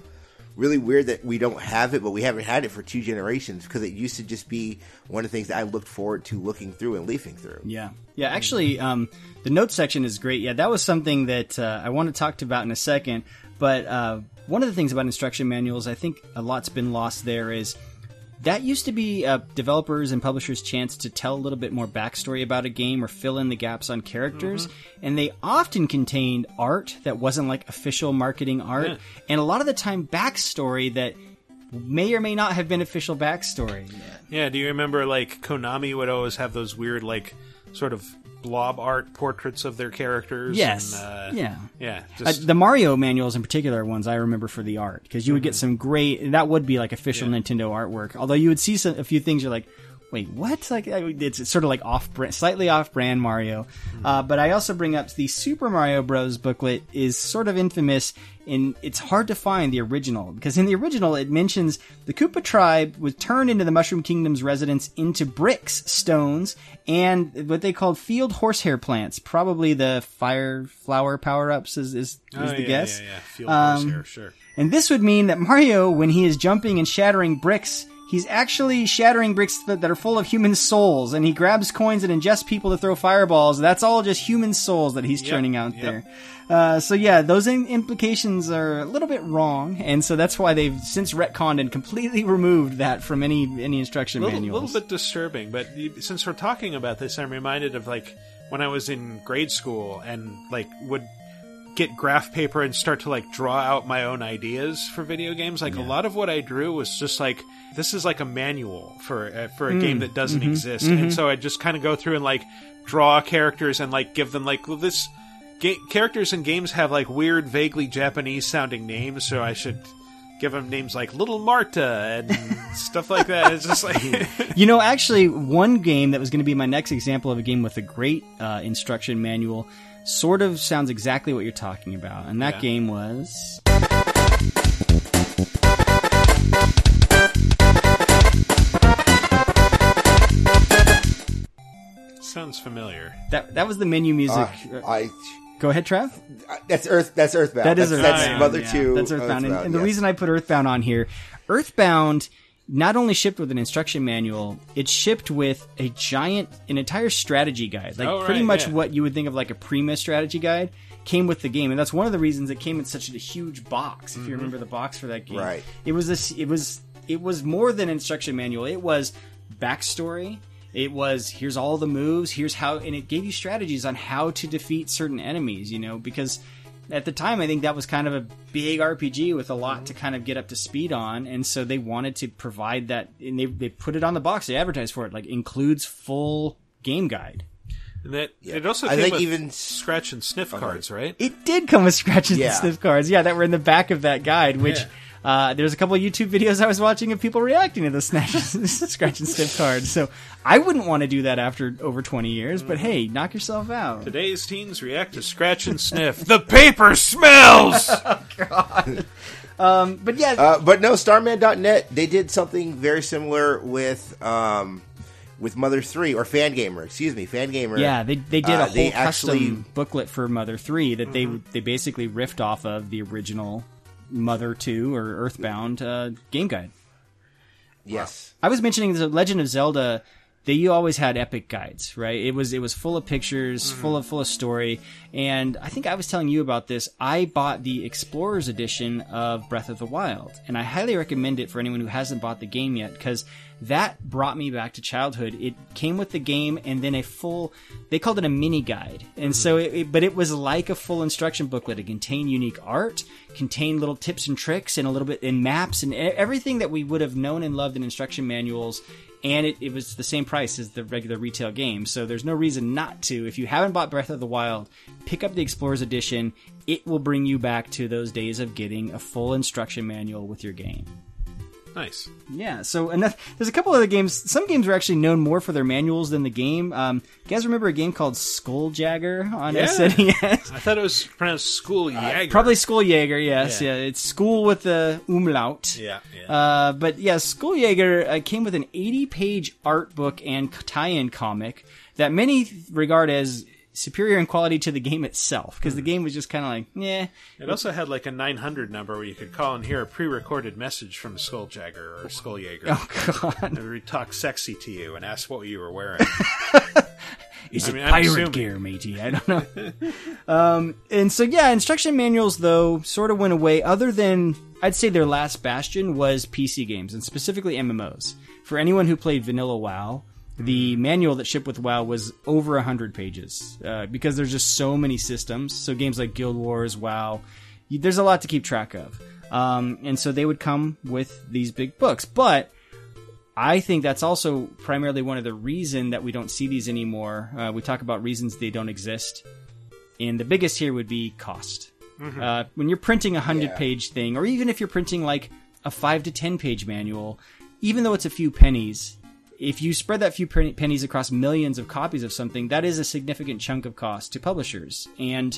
Speaker 3: really weird that we don't have it, but we haven't had it for two generations because it used to just be one of the things that I looked forward to looking through and leafing through.
Speaker 2: Yeah, yeah. Actually, um, the notes section is great. Yeah, that was something that uh, I want to talk about in a second. But uh, one of the things about instruction manuals, I think a lot's been lost there, is that used to be uh, developers and publishers' chance to tell a little bit more backstory about a game or fill in the gaps on characters. And they often contained art that wasn't like official marketing art,
Speaker 1: Yeah.
Speaker 2: and a lot of the time backstory that may or may not have been official backstory.
Speaker 1: Yeah, do you remember like Konami would always have those weird like sort of blob art portraits of their characters?
Speaker 2: Yes.
Speaker 1: and, uh,
Speaker 2: yeah.
Speaker 1: yeah.
Speaker 2: Uh, the Mario manuals in particular are ones I remember for the art because you would get some great. That would be like official Nintendo artwork. Although you would see some, a few things you're like, wait, what? Like it's, sort of like off brand, slightly off brand Mario. Uh, but I also bring up the Super Mario Bros. booklet is sort of infamous. In it's hard to find the original because in the original it mentions the Koopa tribe was turned into the Mushroom Kingdom's residents into bricks, stones, and what they called field horsehair plants. Probably the fire flower power ups is is,
Speaker 1: oh,
Speaker 2: is the
Speaker 1: yeah,
Speaker 2: guess.
Speaker 1: Yeah, yeah. Field
Speaker 2: Um,
Speaker 1: horsehair, sure.
Speaker 2: And this would mean that Mario, when he is jumping and shattering bricks, he's actually shattering bricks that, that are full of human souls, and he grabs coins and ingests people to throw fireballs. That's all just human souls that he's
Speaker 1: Yep,
Speaker 2: churning out
Speaker 1: yep.
Speaker 2: there. Uh, so yeah, those in- implications are a little bit wrong, and so that's why they've since retconned and completely removed that from any any instruction
Speaker 1: A little,
Speaker 2: manuals.
Speaker 1: little bit disturbing, but since we're talking about this, I'm reminded of like when I was in grade school and like would get graph paper and start to like draw out my own ideas for video games. Like a lot of what I drew was just like this is like a manual for uh, for a
Speaker 2: Mm,
Speaker 1: game that doesn't
Speaker 2: mhm,
Speaker 1: exist,
Speaker 2: mhm.
Speaker 1: and so I just kind of go through and like draw characters and like give them like well this. Ga- characters in games have like weird, vaguely Japanese sounding names, so I should give them names like Little Marta and stuff like that. It's just like
Speaker 2: you know, actually, one game that was going to be my next example of a game with a great uh, instruction manual sort of sounds exactly what you're talking about, and that
Speaker 1: Yeah.
Speaker 2: game was.
Speaker 1: Sounds familiar.
Speaker 2: That that was the menu music.
Speaker 3: Uh, I
Speaker 2: Go ahead, Trev.
Speaker 3: that's Earth. That's Earthbound.
Speaker 2: That is
Speaker 3: that's,
Speaker 2: Earthbound.
Speaker 3: that's Mother
Speaker 2: yeah.
Speaker 3: Two.
Speaker 2: That's Earthbound. And, and the
Speaker 3: yes.
Speaker 2: reason I put Earthbound on here, Earthbound not only shipped with an instruction manual, it shipped with a giant, an entire strategy guide. Like
Speaker 1: Oh,
Speaker 2: pretty
Speaker 1: right,
Speaker 2: much
Speaker 1: yeah.
Speaker 2: what you would think of like a Prima strategy guide came with the game, and that's one of the reasons it came in such a huge box. If you
Speaker 1: Mhm.
Speaker 2: remember the box for that game,
Speaker 3: Right.
Speaker 2: It was this. It was. It was more than instruction manual. It was backstory. It was here's all the moves. Here's how, and it gave you strategies on how to defeat certain enemies. You know, because at the time I think that was kind of a big RPG with a lot to mm-hmm. kind of get up to speed on, and so they wanted to provide that, and they they put it on the box. They advertised for it, like includes full game guide.
Speaker 1: And that it also
Speaker 3: I
Speaker 1: came
Speaker 3: think
Speaker 1: with
Speaker 3: even-
Speaker 1: scratch and sniff oh, cards, right?
Speaker 2: It did come with scratches
Speaker 3: Yeah.
Speaker 2: and sniff cards, yeah, that were in the back of that guide. Which
Speaker 1: Yeah.
Speaker 2: Uh, there's a couple of YouTube videos I was watching of people reacting to the snatch, scratch and sniff cards. So I wouldn't want to do that after over 20 years. But hey, knock yourself out.
Speaker 1: Today's teens react to scratch and sniff. the paper smells.
Speaker 2: Um, but yeah,
Speaker 3: Uh, but no, Starmen.net they did something very similar with um, with Mother Three or Fangamer. Excuse me, Fangamer.
Speaker 2: Yeah, they they did
Speaker 3: Uh,
Speaker 2: a whole custom
Speaker 3: actually- Mm-hmm.
Speaker 2: booklet for Mother Three that they they basically riffed off of the original Mother Two or Earthbound uh, game guide.
Speaker 3: Yes.
Speaker 2: I was mentioning the Legend of Zelda. They you always had epic guides, right? It was it was full of pictures, mm-hmm. full of full of story, and I think I was telling you about this. I bought the Explorers edition of Breath of the Wild, and I highly recommend it for anyone who hasn't bought the game yet because that brought me back to childhood. It came with the game and then a full. They called it a mini guide, and so mm-hmm. it, it- but it was like a full instruction booklet. It contained unique art, contained little tips and tricks, and a little bit in maps and everything that we would have known and loved in instruction manuals and it, it was the same price as the regular retail game. So there's no reason not to. If you haven't bought Breath of the Wild, pick up the Explorers Edition. It will bring you back to those days of getting a full instruction manual with your game.
Speaker 1: Nice.
Speaker 2: Yeah, so and that, there's a couple other games. Some games are actually known more for their manuals than the game. Um, you guys remember a game called Skuljagger on
Speaker 1: Yeah.
Speaker 2: SNES?
Speaker 1: I thought it was pronounced School Jäger.
Speaker 2: Probably Skulljäger, yes.
Speaker 1: Yeah.
Speaker 2: Yeah. it's school with the umlaut.
Speaker 1: Yeah, yeah.
Speaker 2: Uh, but yeah, Skulljäger uh, came with an 80 page art book and tie in comic that many regard as superior in quality to the game itself because the game was just kind of like, yeah.
Speaker 1: It also had like a 900 number where you could call and hear a pre-recorded message from Skuljagger or Skulljager.
Speaker 2: Oh, God.
Speaker 1: And it would talk sexy to you and ask what you were wearing.
Speaker 2: Is
Speaker 1: I
Speaker 2: it
Speaker 1: mean, I'm
Speaker 2: pirate gear, matey? I don't know. um, and so, yeah, instruction manuals, though, sort of went away, other than I'd say their last bastion was PC games, and specifically MMOs. For anyone who played Vanilla WoW, the manual that shipped with WoW was over 100 pages uh, because there's just so many systems. So, games like Guild Wars, WoW, you, there's a lot to keep track of. Um, and so, they would come with these big books. But I think that's also primarily one of the reason that we don't see these anymore. Uh, we talk about reasons they don't exist, and the biggest here would be cost.
Speaker 1: Mhm.
Speaker 2: Uh, when you're printing a hundred
Speaker 1: Yeah.
Speaker 2: page thing, or even if you're printing like a five to ten page manual, even though it's a few pennies, if you spread that few pennies across millions of copies of something, that is a significant chunk of cost to publishers. And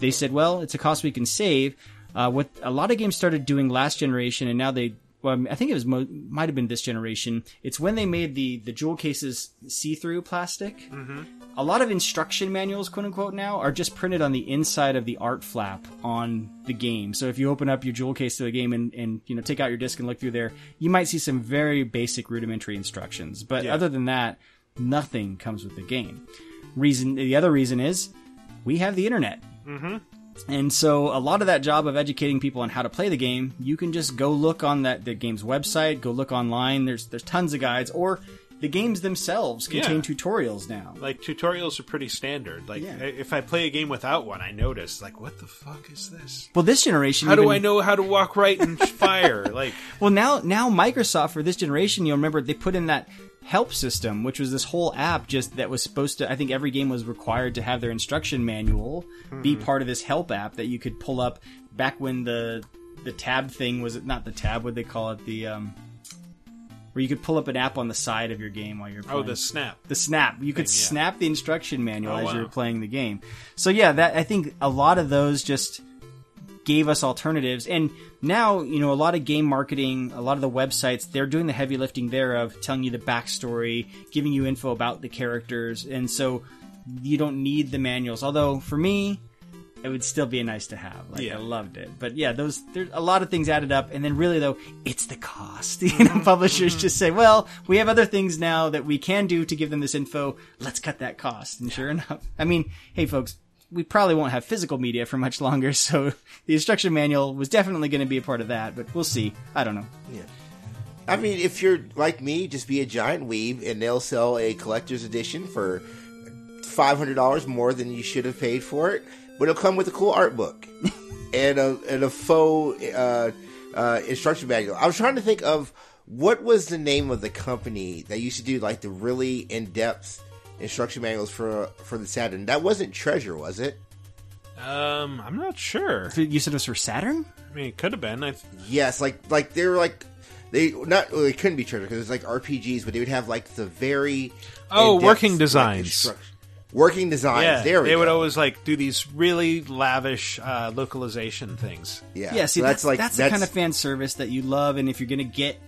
Speaker 2: they said, well, it's a cost we can save. Uh, what a lot of games started doing last generation, and now they, well, I think it was might have been this generation. It's when they made the the jewel cases see through plastic.
Speaker 1: Mm-hmm.
Speaker 2: A lot of instruction manuals, quote unquote, now are just printed on the inside of the art flap on the game. So if you open up your jewel case to the game and, and you know take out your disc and look through there, you might see some very basic rudimentary instructions. But
Speaker 1: Yeah.
Speaker 2: other than that, nothing comes with the game. Reason the other reason is we have the internet.
Speaker 1: Mm-hmm.
Speaker 2: And so a lot of that job of educating people on how to play the game, you can just go look on that the game's website, go look online. There's there's tons of guides or the games themselves contain
Speaker 1: Yeah.
Speaker 2: tutorials now.
Speaker 1: Like tutorials are pretty standard. Like I- if I play a game without one, I notice like what the fuck is this?
Speaker 2: Well, this generation
Speaker 1: How do I know how to walk right and fire? Like
Speaker 2: Well, now now Microsoft for this generation, you'll remember they put in that help system, which was this whole app just that was supposed to. I think every game was required to have their instruction manual be
Speaker 1: Mhm.
Speaker 2: part of this help app that you could pull up back when the the tab thing was not the tab. What they call it the um. Where you could pull up an app on the side of your game while you're playing.
Speaker 1: Oh, the snap.
Speaker 2: The snap. You could
Speaker 1: Thing, yeah.
Speaker 2: snap the instruction manual
Speaker 1: Oh,
Speaker 2: as
Speaker 1: wow.
Speaker 2: you're playing the game. So yeah, that I think a lot of those just gave us alternatives. And now, you know, a lot of game marketing, a lot of the websites, they're doing the heavy lifting there of telling you the backstory, giving you info about the characters. And so you don't need the manuals. Although for me, it would still be nice to have. Like
Speaker 1: Yeah.
Speaker 2: I loved it. But yeah, those there's a lot of things added up and then really though, it's the cost. You know, publishers mm-hmm. just say, "Well, we have other things now that we can do to give them this info. Let's cut that cost." And sure enough, I mean, hey folks, we probably won't have physical media for much longer, so the instruction manual was definitely going to be a part of that, but we'll see. I don't know.
Speaker 3: Yeah. I mean, if you're like me, just be a giant weave, and they'll sell a collector's edition for five hundred dollars more than you should have paid for it. But it'll come with a cool art book and a and a faux uh, uh, instruction manual. I was trying to think of what was the name of the company that used to do like the really in depth instruction manuals for for the Saturn. That wasn't Treasure, was it?
Speaker 1: Um, I'm not sure.
Speaker 2: You said it was for Saturn.
Speaker 1: I mean, it could have been. I
Speaker 3: Yes, like like they were like they not well, it couldn't be treasure because it's like RPGs, but they would have like the very
Speaker 1: Oh,
Speaker 3: in-depth,
Speaker 1: working
Speaker 3: like,
Speaker 1: designs.
Speaker 3: instruct- Working Designs.
Speaker 1: yeah,
Speaker 3: there we
Speaker 1: they
Speaker 3: go.
Speaker 1: would always like do these really lavish uh, localization things.
Speaker 3: yeah,
Speaker 2: Yeah, see,
Speaker 3: So
Speaker 2: that's,
Speaker 3: like
Speaker 2: that's the kind of fan service that you love, and if you're going to get,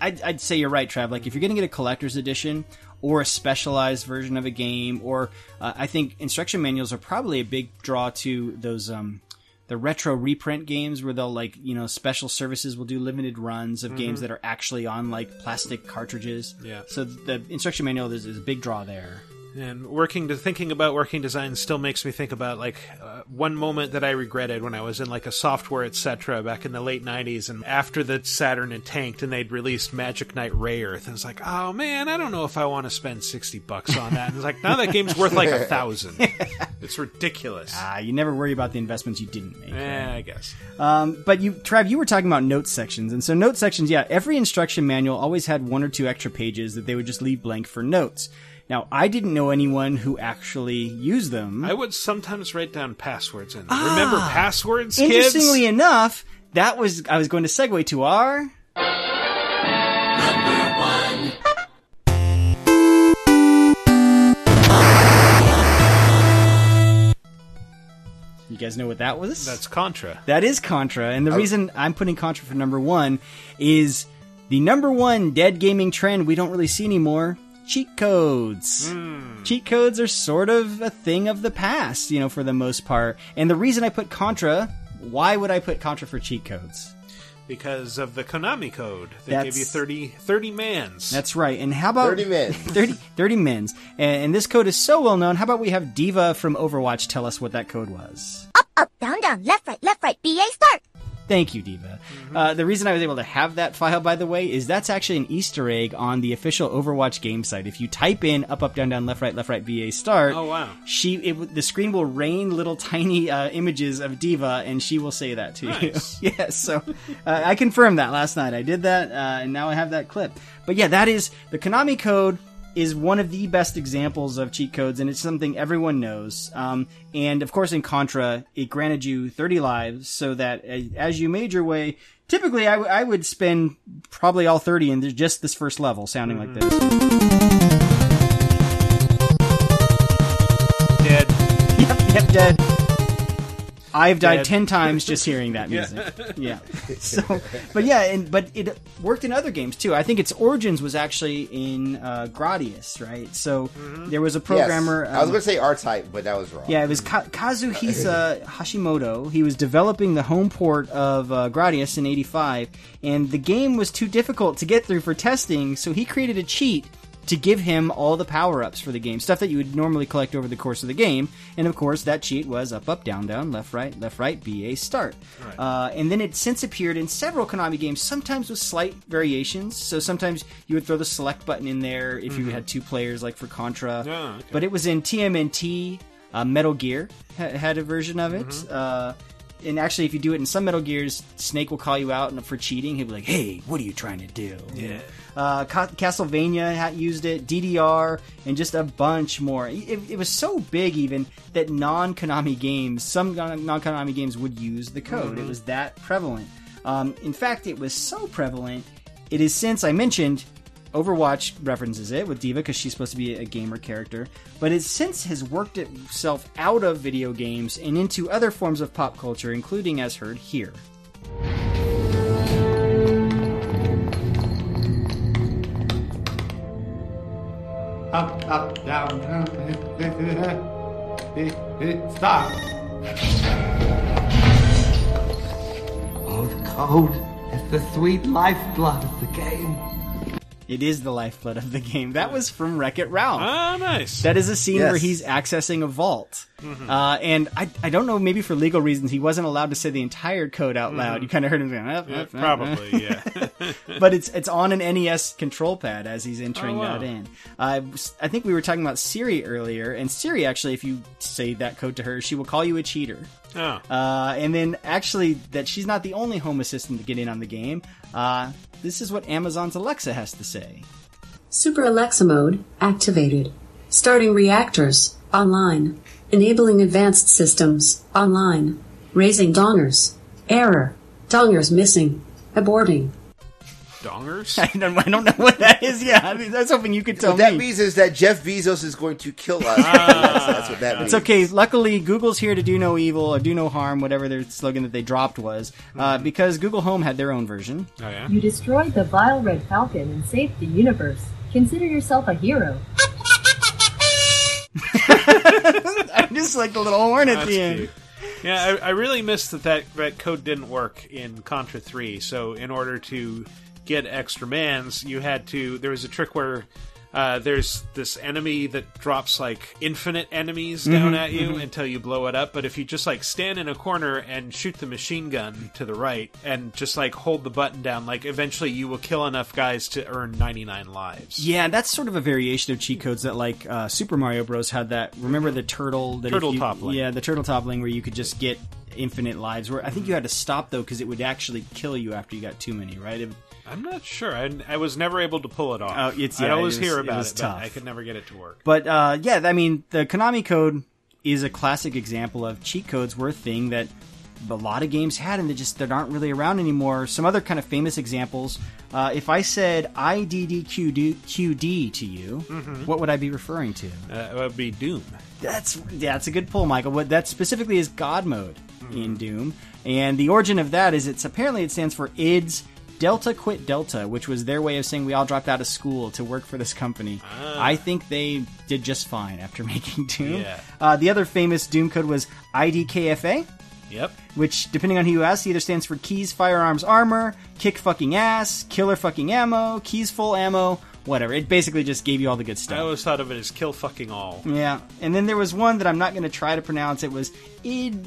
Speaker 2: I'd, I'd say you're right, Trav. Like, if you're going to get a collector's edition or a specialized version of a game, or uh, I think instruction manuals are probably a big draw to those um, the retro reprint games where they'll like you know special services will do limited runs of games
Speaker 1: Mhm.
Speaker 2: that are actually on like plastic cartridges.
Speaker 1: Yeah.
Speaker 2: So the instruction manual is, is a big draw there.
Speaker 1: And working to thinking about working design still makes me think about like uh, one moment that I regretted when I was in like a Software Etc. back in the late '90s, and after the Saturn had tanked and they'd released Magic Knight Rayearth, and it's like, oh man, I don't know if I want to spend sixty bucks on that. And it's like now that game's worth like a thousand. It's ridiculous.
Speaker 2: Ah, you never worry about the investments you didn't make.
Speaker 1: Eh, I guess.
Speaker 2: Um, but you, Trav, you were talking about note sections, and so note sections, yeah, every instruction manual always had one or two extra pages that they would just leave blank for notes. Now, I didn't know anyone who actually used them.
Speaker 1: I would sometimes write down passwords in. them. Remember passwords, kids?
Speaker 2: Ah. Interestingly enough, that was I was going to segue to our You guys know what that was?
Speaker 1: That's Contra.
Speaker 2: That is Contra, and the
Speaker 1: Oh.
Speaker 2: reason I'm putting Contra for number one is the number one dead gaming trend we don't really see anymore: cheat codes. Hmm. Cheat codes are sort of a thing of the past, you know, for the most part. And the reason I put Contra, why would I put Contra for cheat codes?
Speaker 1: Because of the Konami code. They
Speaker 2: That's-
Speaker 1: gave you 30, 30 mans.
Speaker 2: That's right. And how about
Speaker 3: 30 men.
Speaker 2: 30, 30 mins. And, and this code is so well known. How about we have D.Va from Overwatch tell us what that code was?
Speaker 11: Up, up, down, down, left, right, left, right, BA start.
Speaker 2: Thank you, D.Va. Uh, the reason I was able to have that file, by the way, is that's actually an Easter egg on the official Overwatch game site. If you type in up, up, down, down, left, right, left, right, BA start,
Speaker 1: Oh, wow.
Speaker 2: she it, the screen will rain little tiny uh, images of D.Va, and she will say that to
Speaker 1: Nice.
Speaker 2: you. yes, so uh, I confirmed that last night. I did that, uh, and now I have that clip. But yeah, that is the Konami code is one of the best examples of cheat codes, and it's something everyone knows. Um, and of course, in Contra, it granted you 30 lives, so that as you made your way, typically I, w- I would spend probably all 30 in just this first level, sounding like this.
Speaker 1: Dead.
Speaker 2: Yep, yep, dead. I've died
Speaker 1: Dead.
Speaker 2: ten times just hearing that music. yeah. So, but yeah, and but it worked in other games too. I think its origins was actually in uh, Gradius, right? So there was a programmer.
Speaker 3: Yes. I was
Speaker 2: um,
Speaker 3: going to say R type, but that was wrong.
Speaker 2: yeah, it was Ka- Kazuhisa Hashimoto. He was developing the home port of uh, Gradius in '85, and the game was too difficult to get through for testing, so he created a cheat to give him all the power ups for the game, stuff that you would normally collect over the course of the game. And of course, that cheat was up, up, down, down, left, right, left, right, BA, start.
Speaker 1: Right.
Speaker 2: Uh, and then it since appeared in several Konami games, sometimes with slight variations. So sometimes you would throw the select button in there if you
Speaker 1: Mhm.
Speaker 2: had two players, like for Contra.
Speaker 1: Oh, okay.
Speaker 2: But it was in TMNT. Uh, Metal Gear ha- had a version of it.
Speaker 1: Mm-hmm.
Speaker 2: Uh, and actually, if you do it in some Metal Gears, Snake will call you out for cheating. He'll be like, "Hey, what are you trying to do?"
Speaker 1: Yeah.
Speaker 2: Uh, Ca- Castlevania had used it, DDR, and just a bunch more. It, it was so big, even that non-Konami games, some non- non-Konami games would use the code. It
Speaker 1: Mhm.
Speaker 2: was that prevalent. Um, in fact, it was so prevalent. It is since I mentioned Overwatch references it with D.Va because she's supposed to be a gamer character, but it since has worked itself out of video games and into other forms of pop culture, including as heard here.
Speaker 12: Up, up, down, down. Stop. Oh, the code. It's the sweet lifeblood of the game.
Speaker 2: It is the lifeblood of the game. That was from Wreck It Ralph.
Speaker 1: Ah, nice.
Speaker 2: That is a scene
Speaker 1: Yes.
Speaker 2: where he's accessing a vault.
Speaker 1: Mhm.
Speaker 2: Uh, and I, I don't know, maybe for legal reasons, he wasn't allowed to say the entire code out loud.
Speaker 1: Mhm.
Speaker 2: You kind of heard him going, "Up,
Speaker 1: Yeah,
Speaker 2: up, up,
Speaker 1: probably,
Speaker 2: up."
Speaker 1: yeah.
Speaker 2: but it's it's on an NES control pad as he's entering
Speaker 1: Oh, wow.
Speaker 2: that in. Uh, I think we were talking about Siri earlier, and Siri actually, if you say that code to her, she will call you a cheater.
Speaker 1: Oh.
Speaker 2: Uh, and then actually, that she's not the only home assistant to get in on the game. Uh, this is what Amazon's Alexa has to say.
Speaker 13: Super Alexa mode activated. Starting reactors online. Enabling advanced systems online. Raising dongers. Error. Dongers missing. Aborting.
Speaker 1: Dongers?
Speaker 2: I don't, I don't know what that is. Yeah, I, mean, I was hoping you could tell
Speaker 3: What that means is that Jeff Bezos is going to kill us.
Speaker 1: Ah.
Speaker 3: that's, that's what that means.
Speaker 2: It's okay. Luckily, Google's here to do no evil or do no harm, whatever their slogan that they dropped was, uh, because Google Home had their own version.
Speaker 1: Oh, yeah?
Speaker 14: You destroyed the vile red falcon and saved the universe. Consider yourself a hero.
Speaker 2: I just like the little horn at
Speaker 1: That's
Speaker 2: the end.
Speaker 1: cute. Yeah, I, I really missed that, that that code didn't work in Contra 3. So, in order to get extra mans, you had to. There was a trick where uh, there's this enemy that drops like infinite enemies down
Speaker 2: Mhm,
Speaker 1: at you
Speaker 2: mhm.
Speaker 1: until you blow it up. But if you just like stand in a corner and shoot the machine gun to the right and just like hold the button down, like eventually you will kill enough guys to earn 99 lives.
Speaker 2: Yeah, that's sort of a variation of cheat codes that like uh, Super Mario Bros. had that. Remember the turtle? That
Speaker 1: Turtle
Speaker 2: you-
Speaker 1: toppling.
Speaker 2: Yeah, the turtle toppling where you could just get infinite lives. Where I think you had to stop though because it would actually kill you after you got too many. Right?
Speaker 1: I'm not sure. I, I was never able to pull it off.
Speaker 2: Oh, it's-
Speaker 1: I'd always
Speaker 2: it was-
Speaker 1: hear
Speaker 2: it
Speaker 1: about it,
Speaker 2: tough.
Speaker 1: but I could never get it to work.
Speaker 2: But uh, yeah, I mean, the Konami code is a classic example of cheat codes were a thing that a lot of games had, and they just that aren't really around anymore. Some other kind of famous examples. Uh, if I said IDDQD to you,
Speaker 1: Mhm.
Speaker 2: what would I be referring to?
Speaker 1: Uh, it would be Doom.
Speaker 2: That's yeah, that's a good pull, Michael. What that specifically is God mode in Doom, and the origin of that is it's apparently it stands for IDS Delta Quit Delta, which was their way of saying we all dropped out of school to work for this company. I think they did just fine after making Doom.
Speaker 1: Yeah.
Speaker 2: Uh, the other famous Doom code was IDKFA.
Speaker 1: Yep.
Speaker 2: Which, depending on who you ask, either stands for keys, firearms, armor, kick fucking ass, killer fucking ammo, keys full ammo, whatever. It basically just gave you all the good stuff.
Speaker 1: I always thought of it as kill fucking all.
Speaker 2: Yeah, and then there was one that I'm not going to try to pronounce. It was id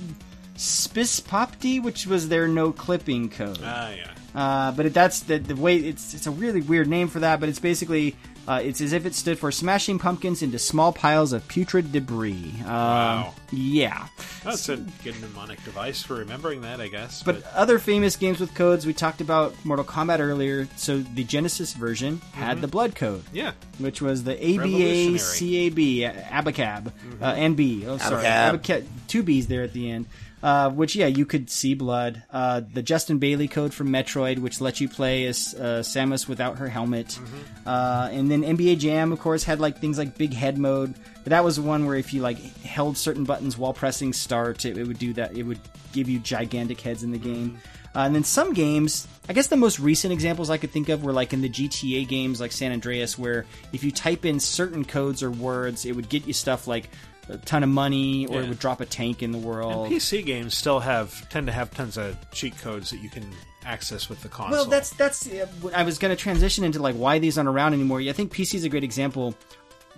Speaker 2: spispopti, which was their no clipping code.
Speaker 1: Ah, yeah.
Speaker 2: Uh, but it, that's the, the way it's it's a really weird name for that. But it's basically uh, it's as if it stood for smashing pumpkins into small piles of putrid debris. Um,
Speaker 1: Wow.
Speaker 2: Yeah.
Speaker 1: That's a good mnemonic device for remembering that, I guess.
Speaker 2: But other famous games with codes, we talked about Mortal Kombat earlier. So the Genesis version had
Speaker 1: Mhm.
Speaker 2: the blood code.
Speaker 1: Yeah.
Speaker 2: Which was the ABA
Speaker 1: Revolutionary.
Speaker 2: CAB, Abacab, uh, B. Oh, sorry.
Speaker 3: Abacab.
Speaker 2: Abacab. Two B's there at the end. Uh, which, yeah, you could see blood. Uh, the Justin Bailey code from Metroid, which lets you play as uh, Samus without her helmet. Uh, and then NBA Jam, of course, had like things like Big Head mode. But that was one where if you like held certain buttons while pressing start, it, it would do that. It would give you gigantic heads in the game. Uh, and then some games, I guess the most recent examples I could think of were like in the GTA games, like San Andreas, where if you type in certain codes or words, it would get you stuff like a ton of money, or it would drop a tank in the world.
Speaker 1: And PC games still have tend to have tons of cheat codes that you can access with the console.
Speaker 2: Well, that's that's. uh, I was going to transition into like why these aren't around anymore. I think PC is a great example.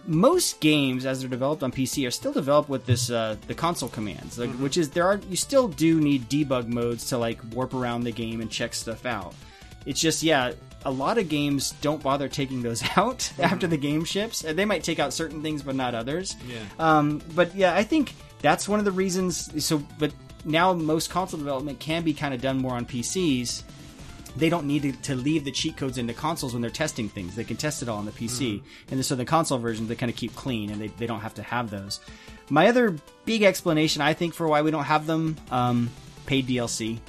Speaker 2: Most games, as they're developed on PC, are still developed with this uh, the console commands, like, which is there are you still do need debug modes to like warp around the game and check stuff out. It's just yeah, a lot of games don't bother taking those out after the game ships. And They might take out certain things, but not others.
Speaker 1: Yeah.
Speaker 2: Um, but yeah, I think that's one of the reasons. So, but now most console development can be kind of done more on PCs. They don't need to, to leave the cheat codes into consoles when they're testing things. They can test it all on the PC. And so the console versions, they kind of keep clean and they, they don't have to have those. My other big explanation, I think, for why we don't have them, um, paid DLC.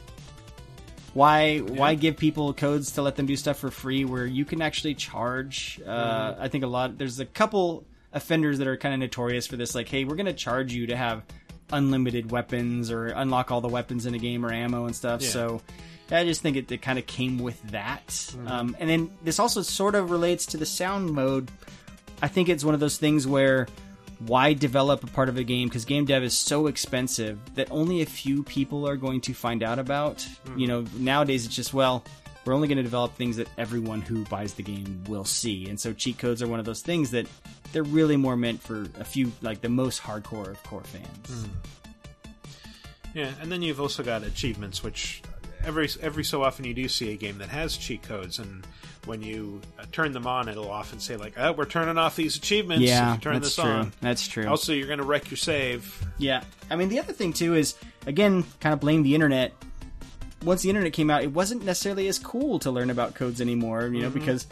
Speaker 2: Why why give people codes to let them do stuff for free where you can actually charge? Uh, I think a lot. There's a couple offenders that are kind of notorious for this. Like, hey, we're going to charge you to have unlimited weapons or unlock all the weapons in a game or ammo and stuff.
Speaker 1: Yeah.
Speaker 2: So I just think it, it kind of came with that. Um, and then this also sort of relates to the sound mode. I think it's one of those things where why develop a part of a game because game dev is so expensive that only a few people are going to find out about. Hmm. You know, nowadays it's just well, we're only going to develop things that everyone who buys the game will see. And so cheat codes are one of those things that they're really more meant for a few like the most hardcore of core fans. Hmm.
Speaker 1: Yeah, and then you've also got achievements, which every every so often you do see a game that has cheat codes, and when you uh, turn them on, it'll often say like, "Oh, we're turning off these achievements."
Speaker 2: Yeah,
Speaker 1: if you turn
Speaker 2: that's
Speaker 1: this
Speaker 2: true.
Speaker 1: on."
Speaker 2: That's true.
Speaker 1: Also, you're going to wreck your save.
Speaker 2: Yeah. I mean, the other thing, too, is, again, kind of blame the internet. Once the internet came out, it wasn't necessarily as cool to learn about codes anymore, you know,
Speaker 1: Mhm.
Speaker 2: because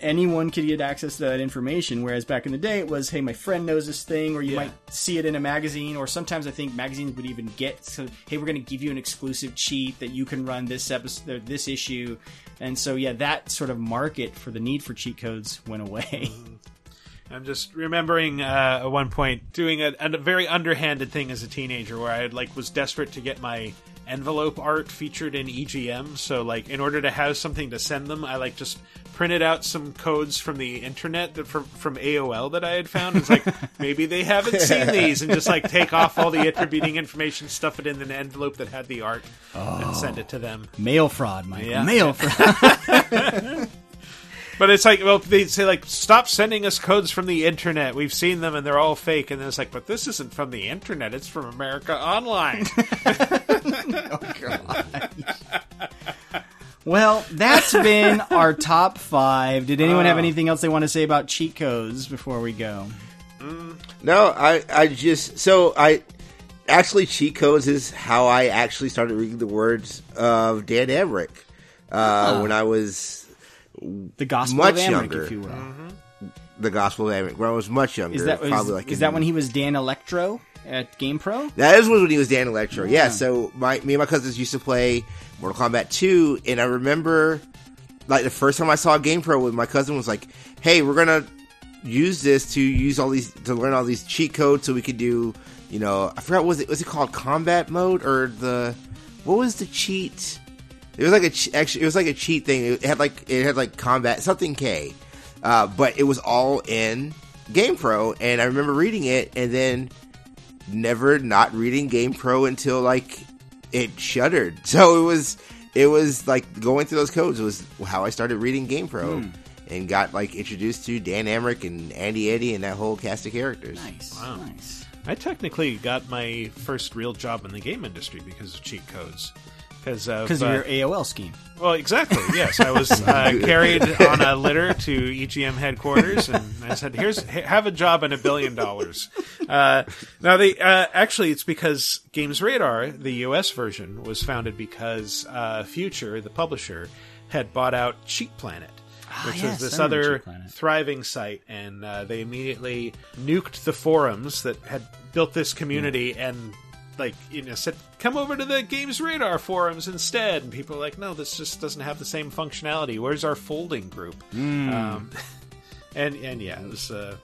Speaker 2: anyone could get access to that information. Whereas back in the day, it was, hey, my friend knows this thing, or you
Speaker 1: Yeah.
Speaker 2: might see it in a magazine, or sometimes I think magazines would even get, so, hey, we're going to give you an exclusive cheat that you can run this episode, this issue. And so, yeah, that sort of market for the need for cheat codes went away.
Speaker 1: I'm just remembering uh, at one point doing a, a very underhanded thing as a teenager, where I like was desperate to get my envelope art featured in EGM. So like in order to have something to send them, I like just printed out some codes from the internet that from from AOL that I had found. It's like maybe they haven't seen these, and just like take off all the attributing information, stuff it in an envelope that had the art, and send it to them. Oh.
Speaker 2: Mail fraud, Michael.
Speaker 1: Yeah.
Speaker 2: Mail fraud.
Speaker 1: But it's like, well, they say like, stop sending us codes from the internet. We've seen them and they're all fake. And then it's like, but this isn't from the internet. It's from America Online.
Speaker 2: Oh, well, that's been our top five. Did anyone have anything else they want to say about cheat codes before we go?
Speaker 3: Mm, no, I, I just so I actually cheat codes is how I actually started reading the words of Dan Amrich uh,
Speaker 2: Oh.
Speaker 3: when I was
Speaker 2: The Gospel
Speaker 3: much
Speaker 2: of Amrich,
Speaker 3: younger.
Speaker 2: if you will. Mm-hmm.
Speaker 3: The Gospel of Amrich when I was much younger.
Speaker 2: Is that is,
Speaker 3: probably like
Speaker 2: is
Speaker 3: in-
Speaker 2: that when he was Dan Elektro at GamePro?
Speaker 3: That is was when he was Dan Elektro. Yeah.
Speaker 2: Yeah.
Speaker 3: So my me and my cousins used to play Mortal Kombat 2, and I remember like the first time I saw GamePro with my cousin was like, "Hey, we're gonna use this to use all these to learn all these cheat codes so we could do, you know, I forgot what was it was it called combat mode or the what was the cheat? It was like a actually it was like a cheat thing. It had like it had like combat something K, uh, but it was all in GamePro, and I remember reading it and then never not reading GamePro until like it shuttered. So it was it was like going through those codes was how I started reading GamePro
Speaker 2: Hmm.
Speaker 3: and got like introduced to Dan Amrich and Andy Eddy and that whole cast of characters.
Speaker 2: Nice,
Speaker 1: Wow.
Speaker 2: nice.
Speaker 1: I technically got my first real job in the game industry because of cheat codes. Because
Speaker 2: of your AOL scheme.
Speaker 1: Well, exactly. Yes, I was uh, carried on a litter to EGM headquarters, and I said, "Here's have a job and a billion dollars." Uh, now, they uh, actually it's because Games Radar, the U.S. version, was founded because uh, Future, the publisher, had bought out Cheat Planet. Which
Speaker 2: Ah, yes,
Speaker 1: was this other thriving site, and uh, they immediately nuked the forums that had built this community and like you know said come over to the games radar forums instead. And people are like no this just doesn't have the same functionality. Where's our folding group?
Speaker 2: Mm.
Speaker 1: um, and and yeah it was uh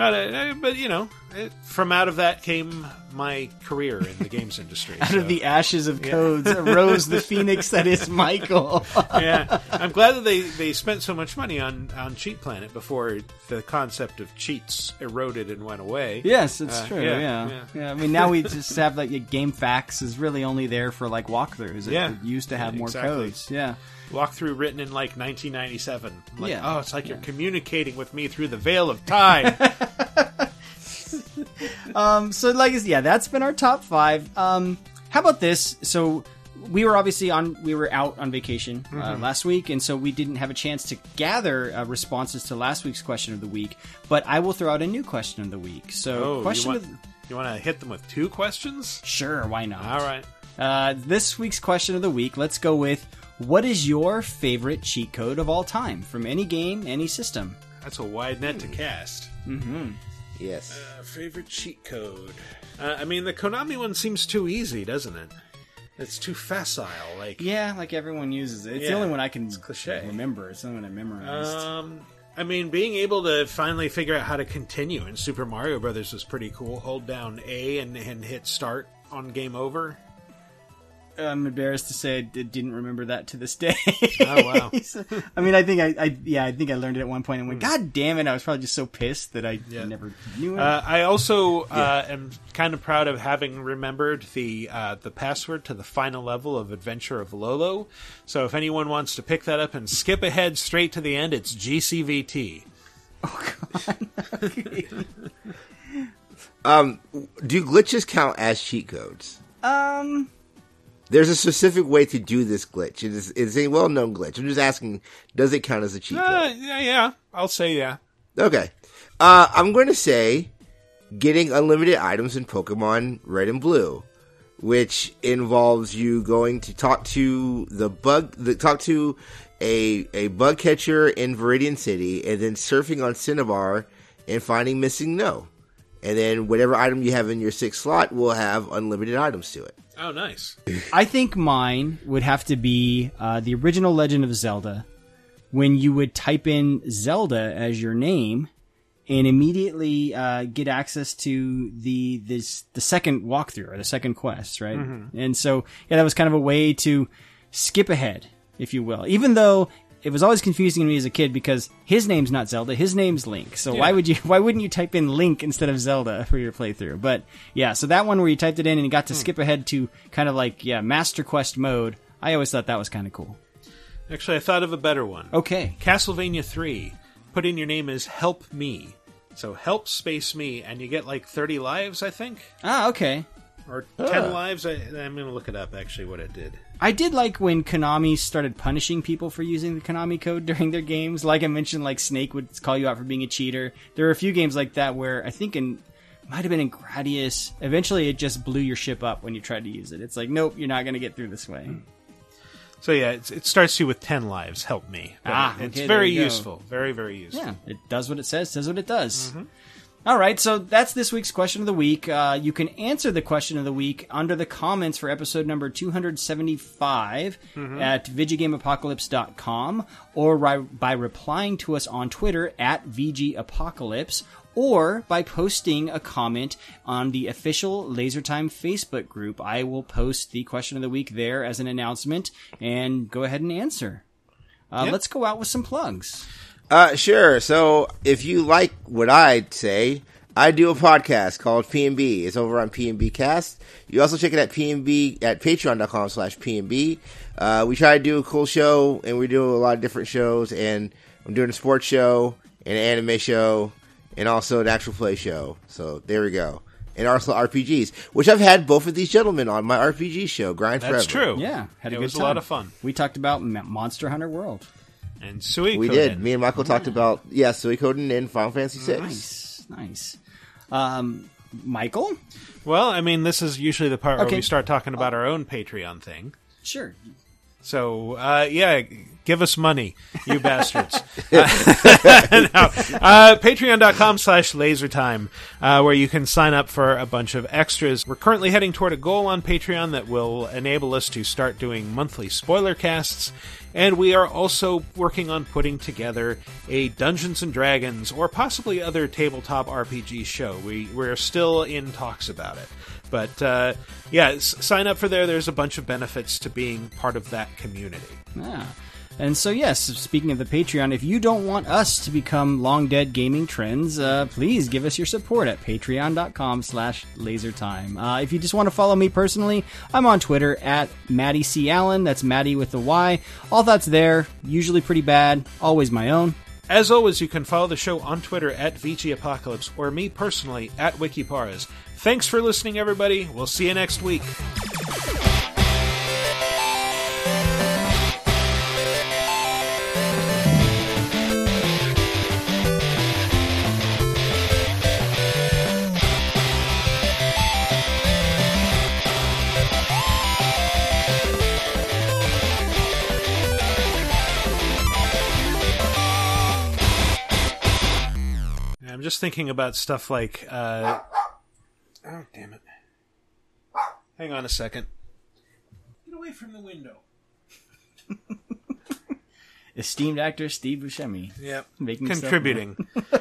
Speaker 1: not a, but you know it, from out of that came my career in the games industry
Speaker 2: Out
Speaker 1: so-
Speaker 2: of the ashes of
Speaker 1: Yeah.
Speaker 2: codes arose the phoenix that is Michael.
Speaker 1: yeah, I'm glad that they, they spent so much money on, on Cheat Planet before the concept of cheats eroded and went away.
Speaker 2: Yes, it's
Speaker 1: Uh,
Speaker 2: true. Yeah, yeah. I mean, now we just have like GameFAQs is really only there for like walkthroughs. It,
Speaker 1: Yeah.
Speaker 2: it used to have more
Speaker 1: Exactly.
Speaker 2: codes. Yeah.
Speaker 1: Walkthrough written in like 1997. Like,
Speaker 2: Yeah.
Speaker 1: oh, it's like you're communicating with me through the veil of time.
Speaker 2: Um. So like, yeah, that's been our top five. Um. How about this? So we were obviously on we were out on vacation uh,
Speaker 1: Mhm.
Speaker 2: last week, and so we didn't have a chance to gather uh, responses to last week's question of the week. But I will throw out a new question of the week. So
Speaker 1: oh,
Speaker 2: question
Speaker 1: you
Speaker 2: of
Speaker 1: want, you want to hit them with two questions?
Speaker 2: Sure, why not?
Speaker 1: All right.
Speaker 2: Uh, this week's question of the week, let's go with what is your favorite cheat code of all time from any game, any system?
Speaker 1: That's a wide net to cast.
Speaker 2: Mm-hmm.
Speaker 3: Yes.
Speaker 1: Uh, favorite cheat code. Uh, I mean, the Konami one seems too easy, doesn't it? It's too facile. Like
Speaker 2: Yeah, like everyone uses it. It's the only one I can
Speaker 1: cliche.
Speaker 2: remember. It's the only one I memorized.
Speaker 1: Um, I mean, being able to finally figure out how to continue in Super Mario Brothers was pretty cool. Hold down A and, and hit start on game over.
Speaker 2: I'm embarrassed to say I d- didn't remember that to this day.
Speaker 1: Oh, wow.
Speaker 2: So, I mean, I think I, I, yeah, I think I learned it at one point and went, God damn it! I was probably just so pissed that I
Speaker 1: Yeah.
Speaker 2: never knew it.
Speaker 1: Uh, I also uh, am kind of proud of having remembered the uh, the password to the final level of Adventure of Lolo. So if anyone wants to pick that up and skip ahead straight to the end, it's GCVT. Oh god. Okay.
Speaker 3: um, do glitches count as cheat codes?
Speaker 2: um,
Speaker 3: There's a specific way to do this glitch. It is, it's a well-known glitch. I'm just asking, does it count as a cheat code?
Speaker 1: Uh, yeah, yeah, I'll say yeah.
Speaker 3: Okay. Uh, I'm going to say getting unlimited items in Pokemon Red and Blue, which involves you going to talk to the bug, the, talk to a a bug catcher in Viridian City, and then surfing on Cinnabar and finding MissingNo, and then whatever item you have in your sixth slot will have unlimited items to it.
Speaker 1: Oh, nice.
Speaker 2: I think mine would have to be uh, the original Legend of Zelda, when you would type in Zelda as your name, and immediately uh, get access to the this the second walkthrough or the second quest, right?
Speaker 1: Mhm.
Speaker 2: And so yeah, that was kind of a way to skip ahead, if you will. Even though it was always confusing to me as a kid because his name's not Zelda, his name's Link. So why would you why wouldn't you type in Link instead of Zelda for your playthrough? But yeah, so that one where you typed it in and you got to skip ahead to kind of like yeah, Master Quest mode. I always thought that was kind of cool.
Speaker 1: Actually, I thought of a better one.
Speaker 2: Okay.
Speaker 1: Castlevania 3. Put in your name as Help Me. So help space me, and you get like 30 lives, I think?
Speaker 2: Ah, okay.
Speaker 1: Or 10
Speaker 2: Ah.
Speaker 1: lives? I, I'm going to look it up, actually, what it did.
Speaker 2: I did like when Konami started punishing people for using the Konami code during their games. Like I mentioned, like Snake would call you out for being a cheater. There were a few games like that where I think in might have been in Gradius. Eventually, it just blew your ship up when you tried to use it. It's like, nope, you're not going to get through this way.
Speaker 1: So yeah, it's, it starts you with 10 lives. Help me. But
Speaker 2: Ah,
Speaker 1: it's
Speaker 2: okay,
Speaker 1: very
Speaker 2: there you go.
Speaker 1: useful. Very, very useful.
Speaker 2: Yeah, it does what it says, says what it does. All right, so that's this week's question of the week. Uh, you can answer the question of the week under the comments for episode number 275
Speaker 15: Mhm.
Speaker 2: at VidjagameApocalypse.com or ri- by replying to us on Twitter at VGApocalypse or by posting a comment on the official LaserTime Facebook group. I will post the question of the week there as an announcement and go ahead and answer. Uh,
Speaker 3: Yep.
Speaker 2: Let's go out with some plugs.
Speaker 3: Uh, sure. So if you like what I say, I do a podcast called PNB. It's over on PNB Cast. You also check it at PNB at patreon.com slash PNB. Uh, we try to do a cool show and we do a lot of different shows and I'm doing a sports show and an anime show and also an actual play show. So there we go. And also RPGs, which I've had both of these gentlemen on my RPG show, Grind
Speaker 1: That's
Speaker 3: Forever.
Speaker 1: That's true.
Speaker 2: Yeah, had a
Speaker 1: It
Speaker 2: good
Speaker 1: was a lot of fun.
Speaker 2: We talked about Monster Hunter World.
Speaker 1: And Suikoden.
Speaker 3: We did. Me and Michael talked about, yeah, Suikoden in Final Fantasy VI.
Speaker 2: Nice, nice. Um, Michael?
Speaker 1: Well, I mean, this is usually the part
Speaker 2: Okay.
Speaker 1: where we start talking about our own Patreon thing.
Speaker 2: Sure.
Speaker 1: So, uh, yeah, give us money, you bastards. Uh, no, uh, Patreon.com slash lasertime, uh, where you can sign up for a bunch of extras. We're currently heading toward a goal on Patreon that will enable us to start doing monthly spoiler casts. And we are also working on putting together a Dungeons and Dragons or possibly other tabletop RPG show. We, we're still in talks about it. But uh, yeah, s- sign up for there. There's a bunch of benefits to being part of that community.
Speaker 2: Yeah. And so, yes, speaking of the Patreon, if you don't want us to become long dead gaming trends, uh, please give us your support at patreon.com slash lasertime. Uh, if you just want to follow me personally, I'm on Twitter at Maddie C. Allen. That's Maddie with the Y. All that's there, usually pretty bad, always my own.
Speaker 1: As always, you can follow the show on Twitter at VG Apocalypse or me personally at Wikiparas. Thanks for listening, everybody. We'll see you next week. I'm just thinking about stuff like. Uh... Oh, damn it. Hang on a second. Get away from the window.
Speaker 2: Esteemed actor Steve Buscemi.
Speaker 1: Yep.
Speaker 2: Making
Speaker 1: Contributing.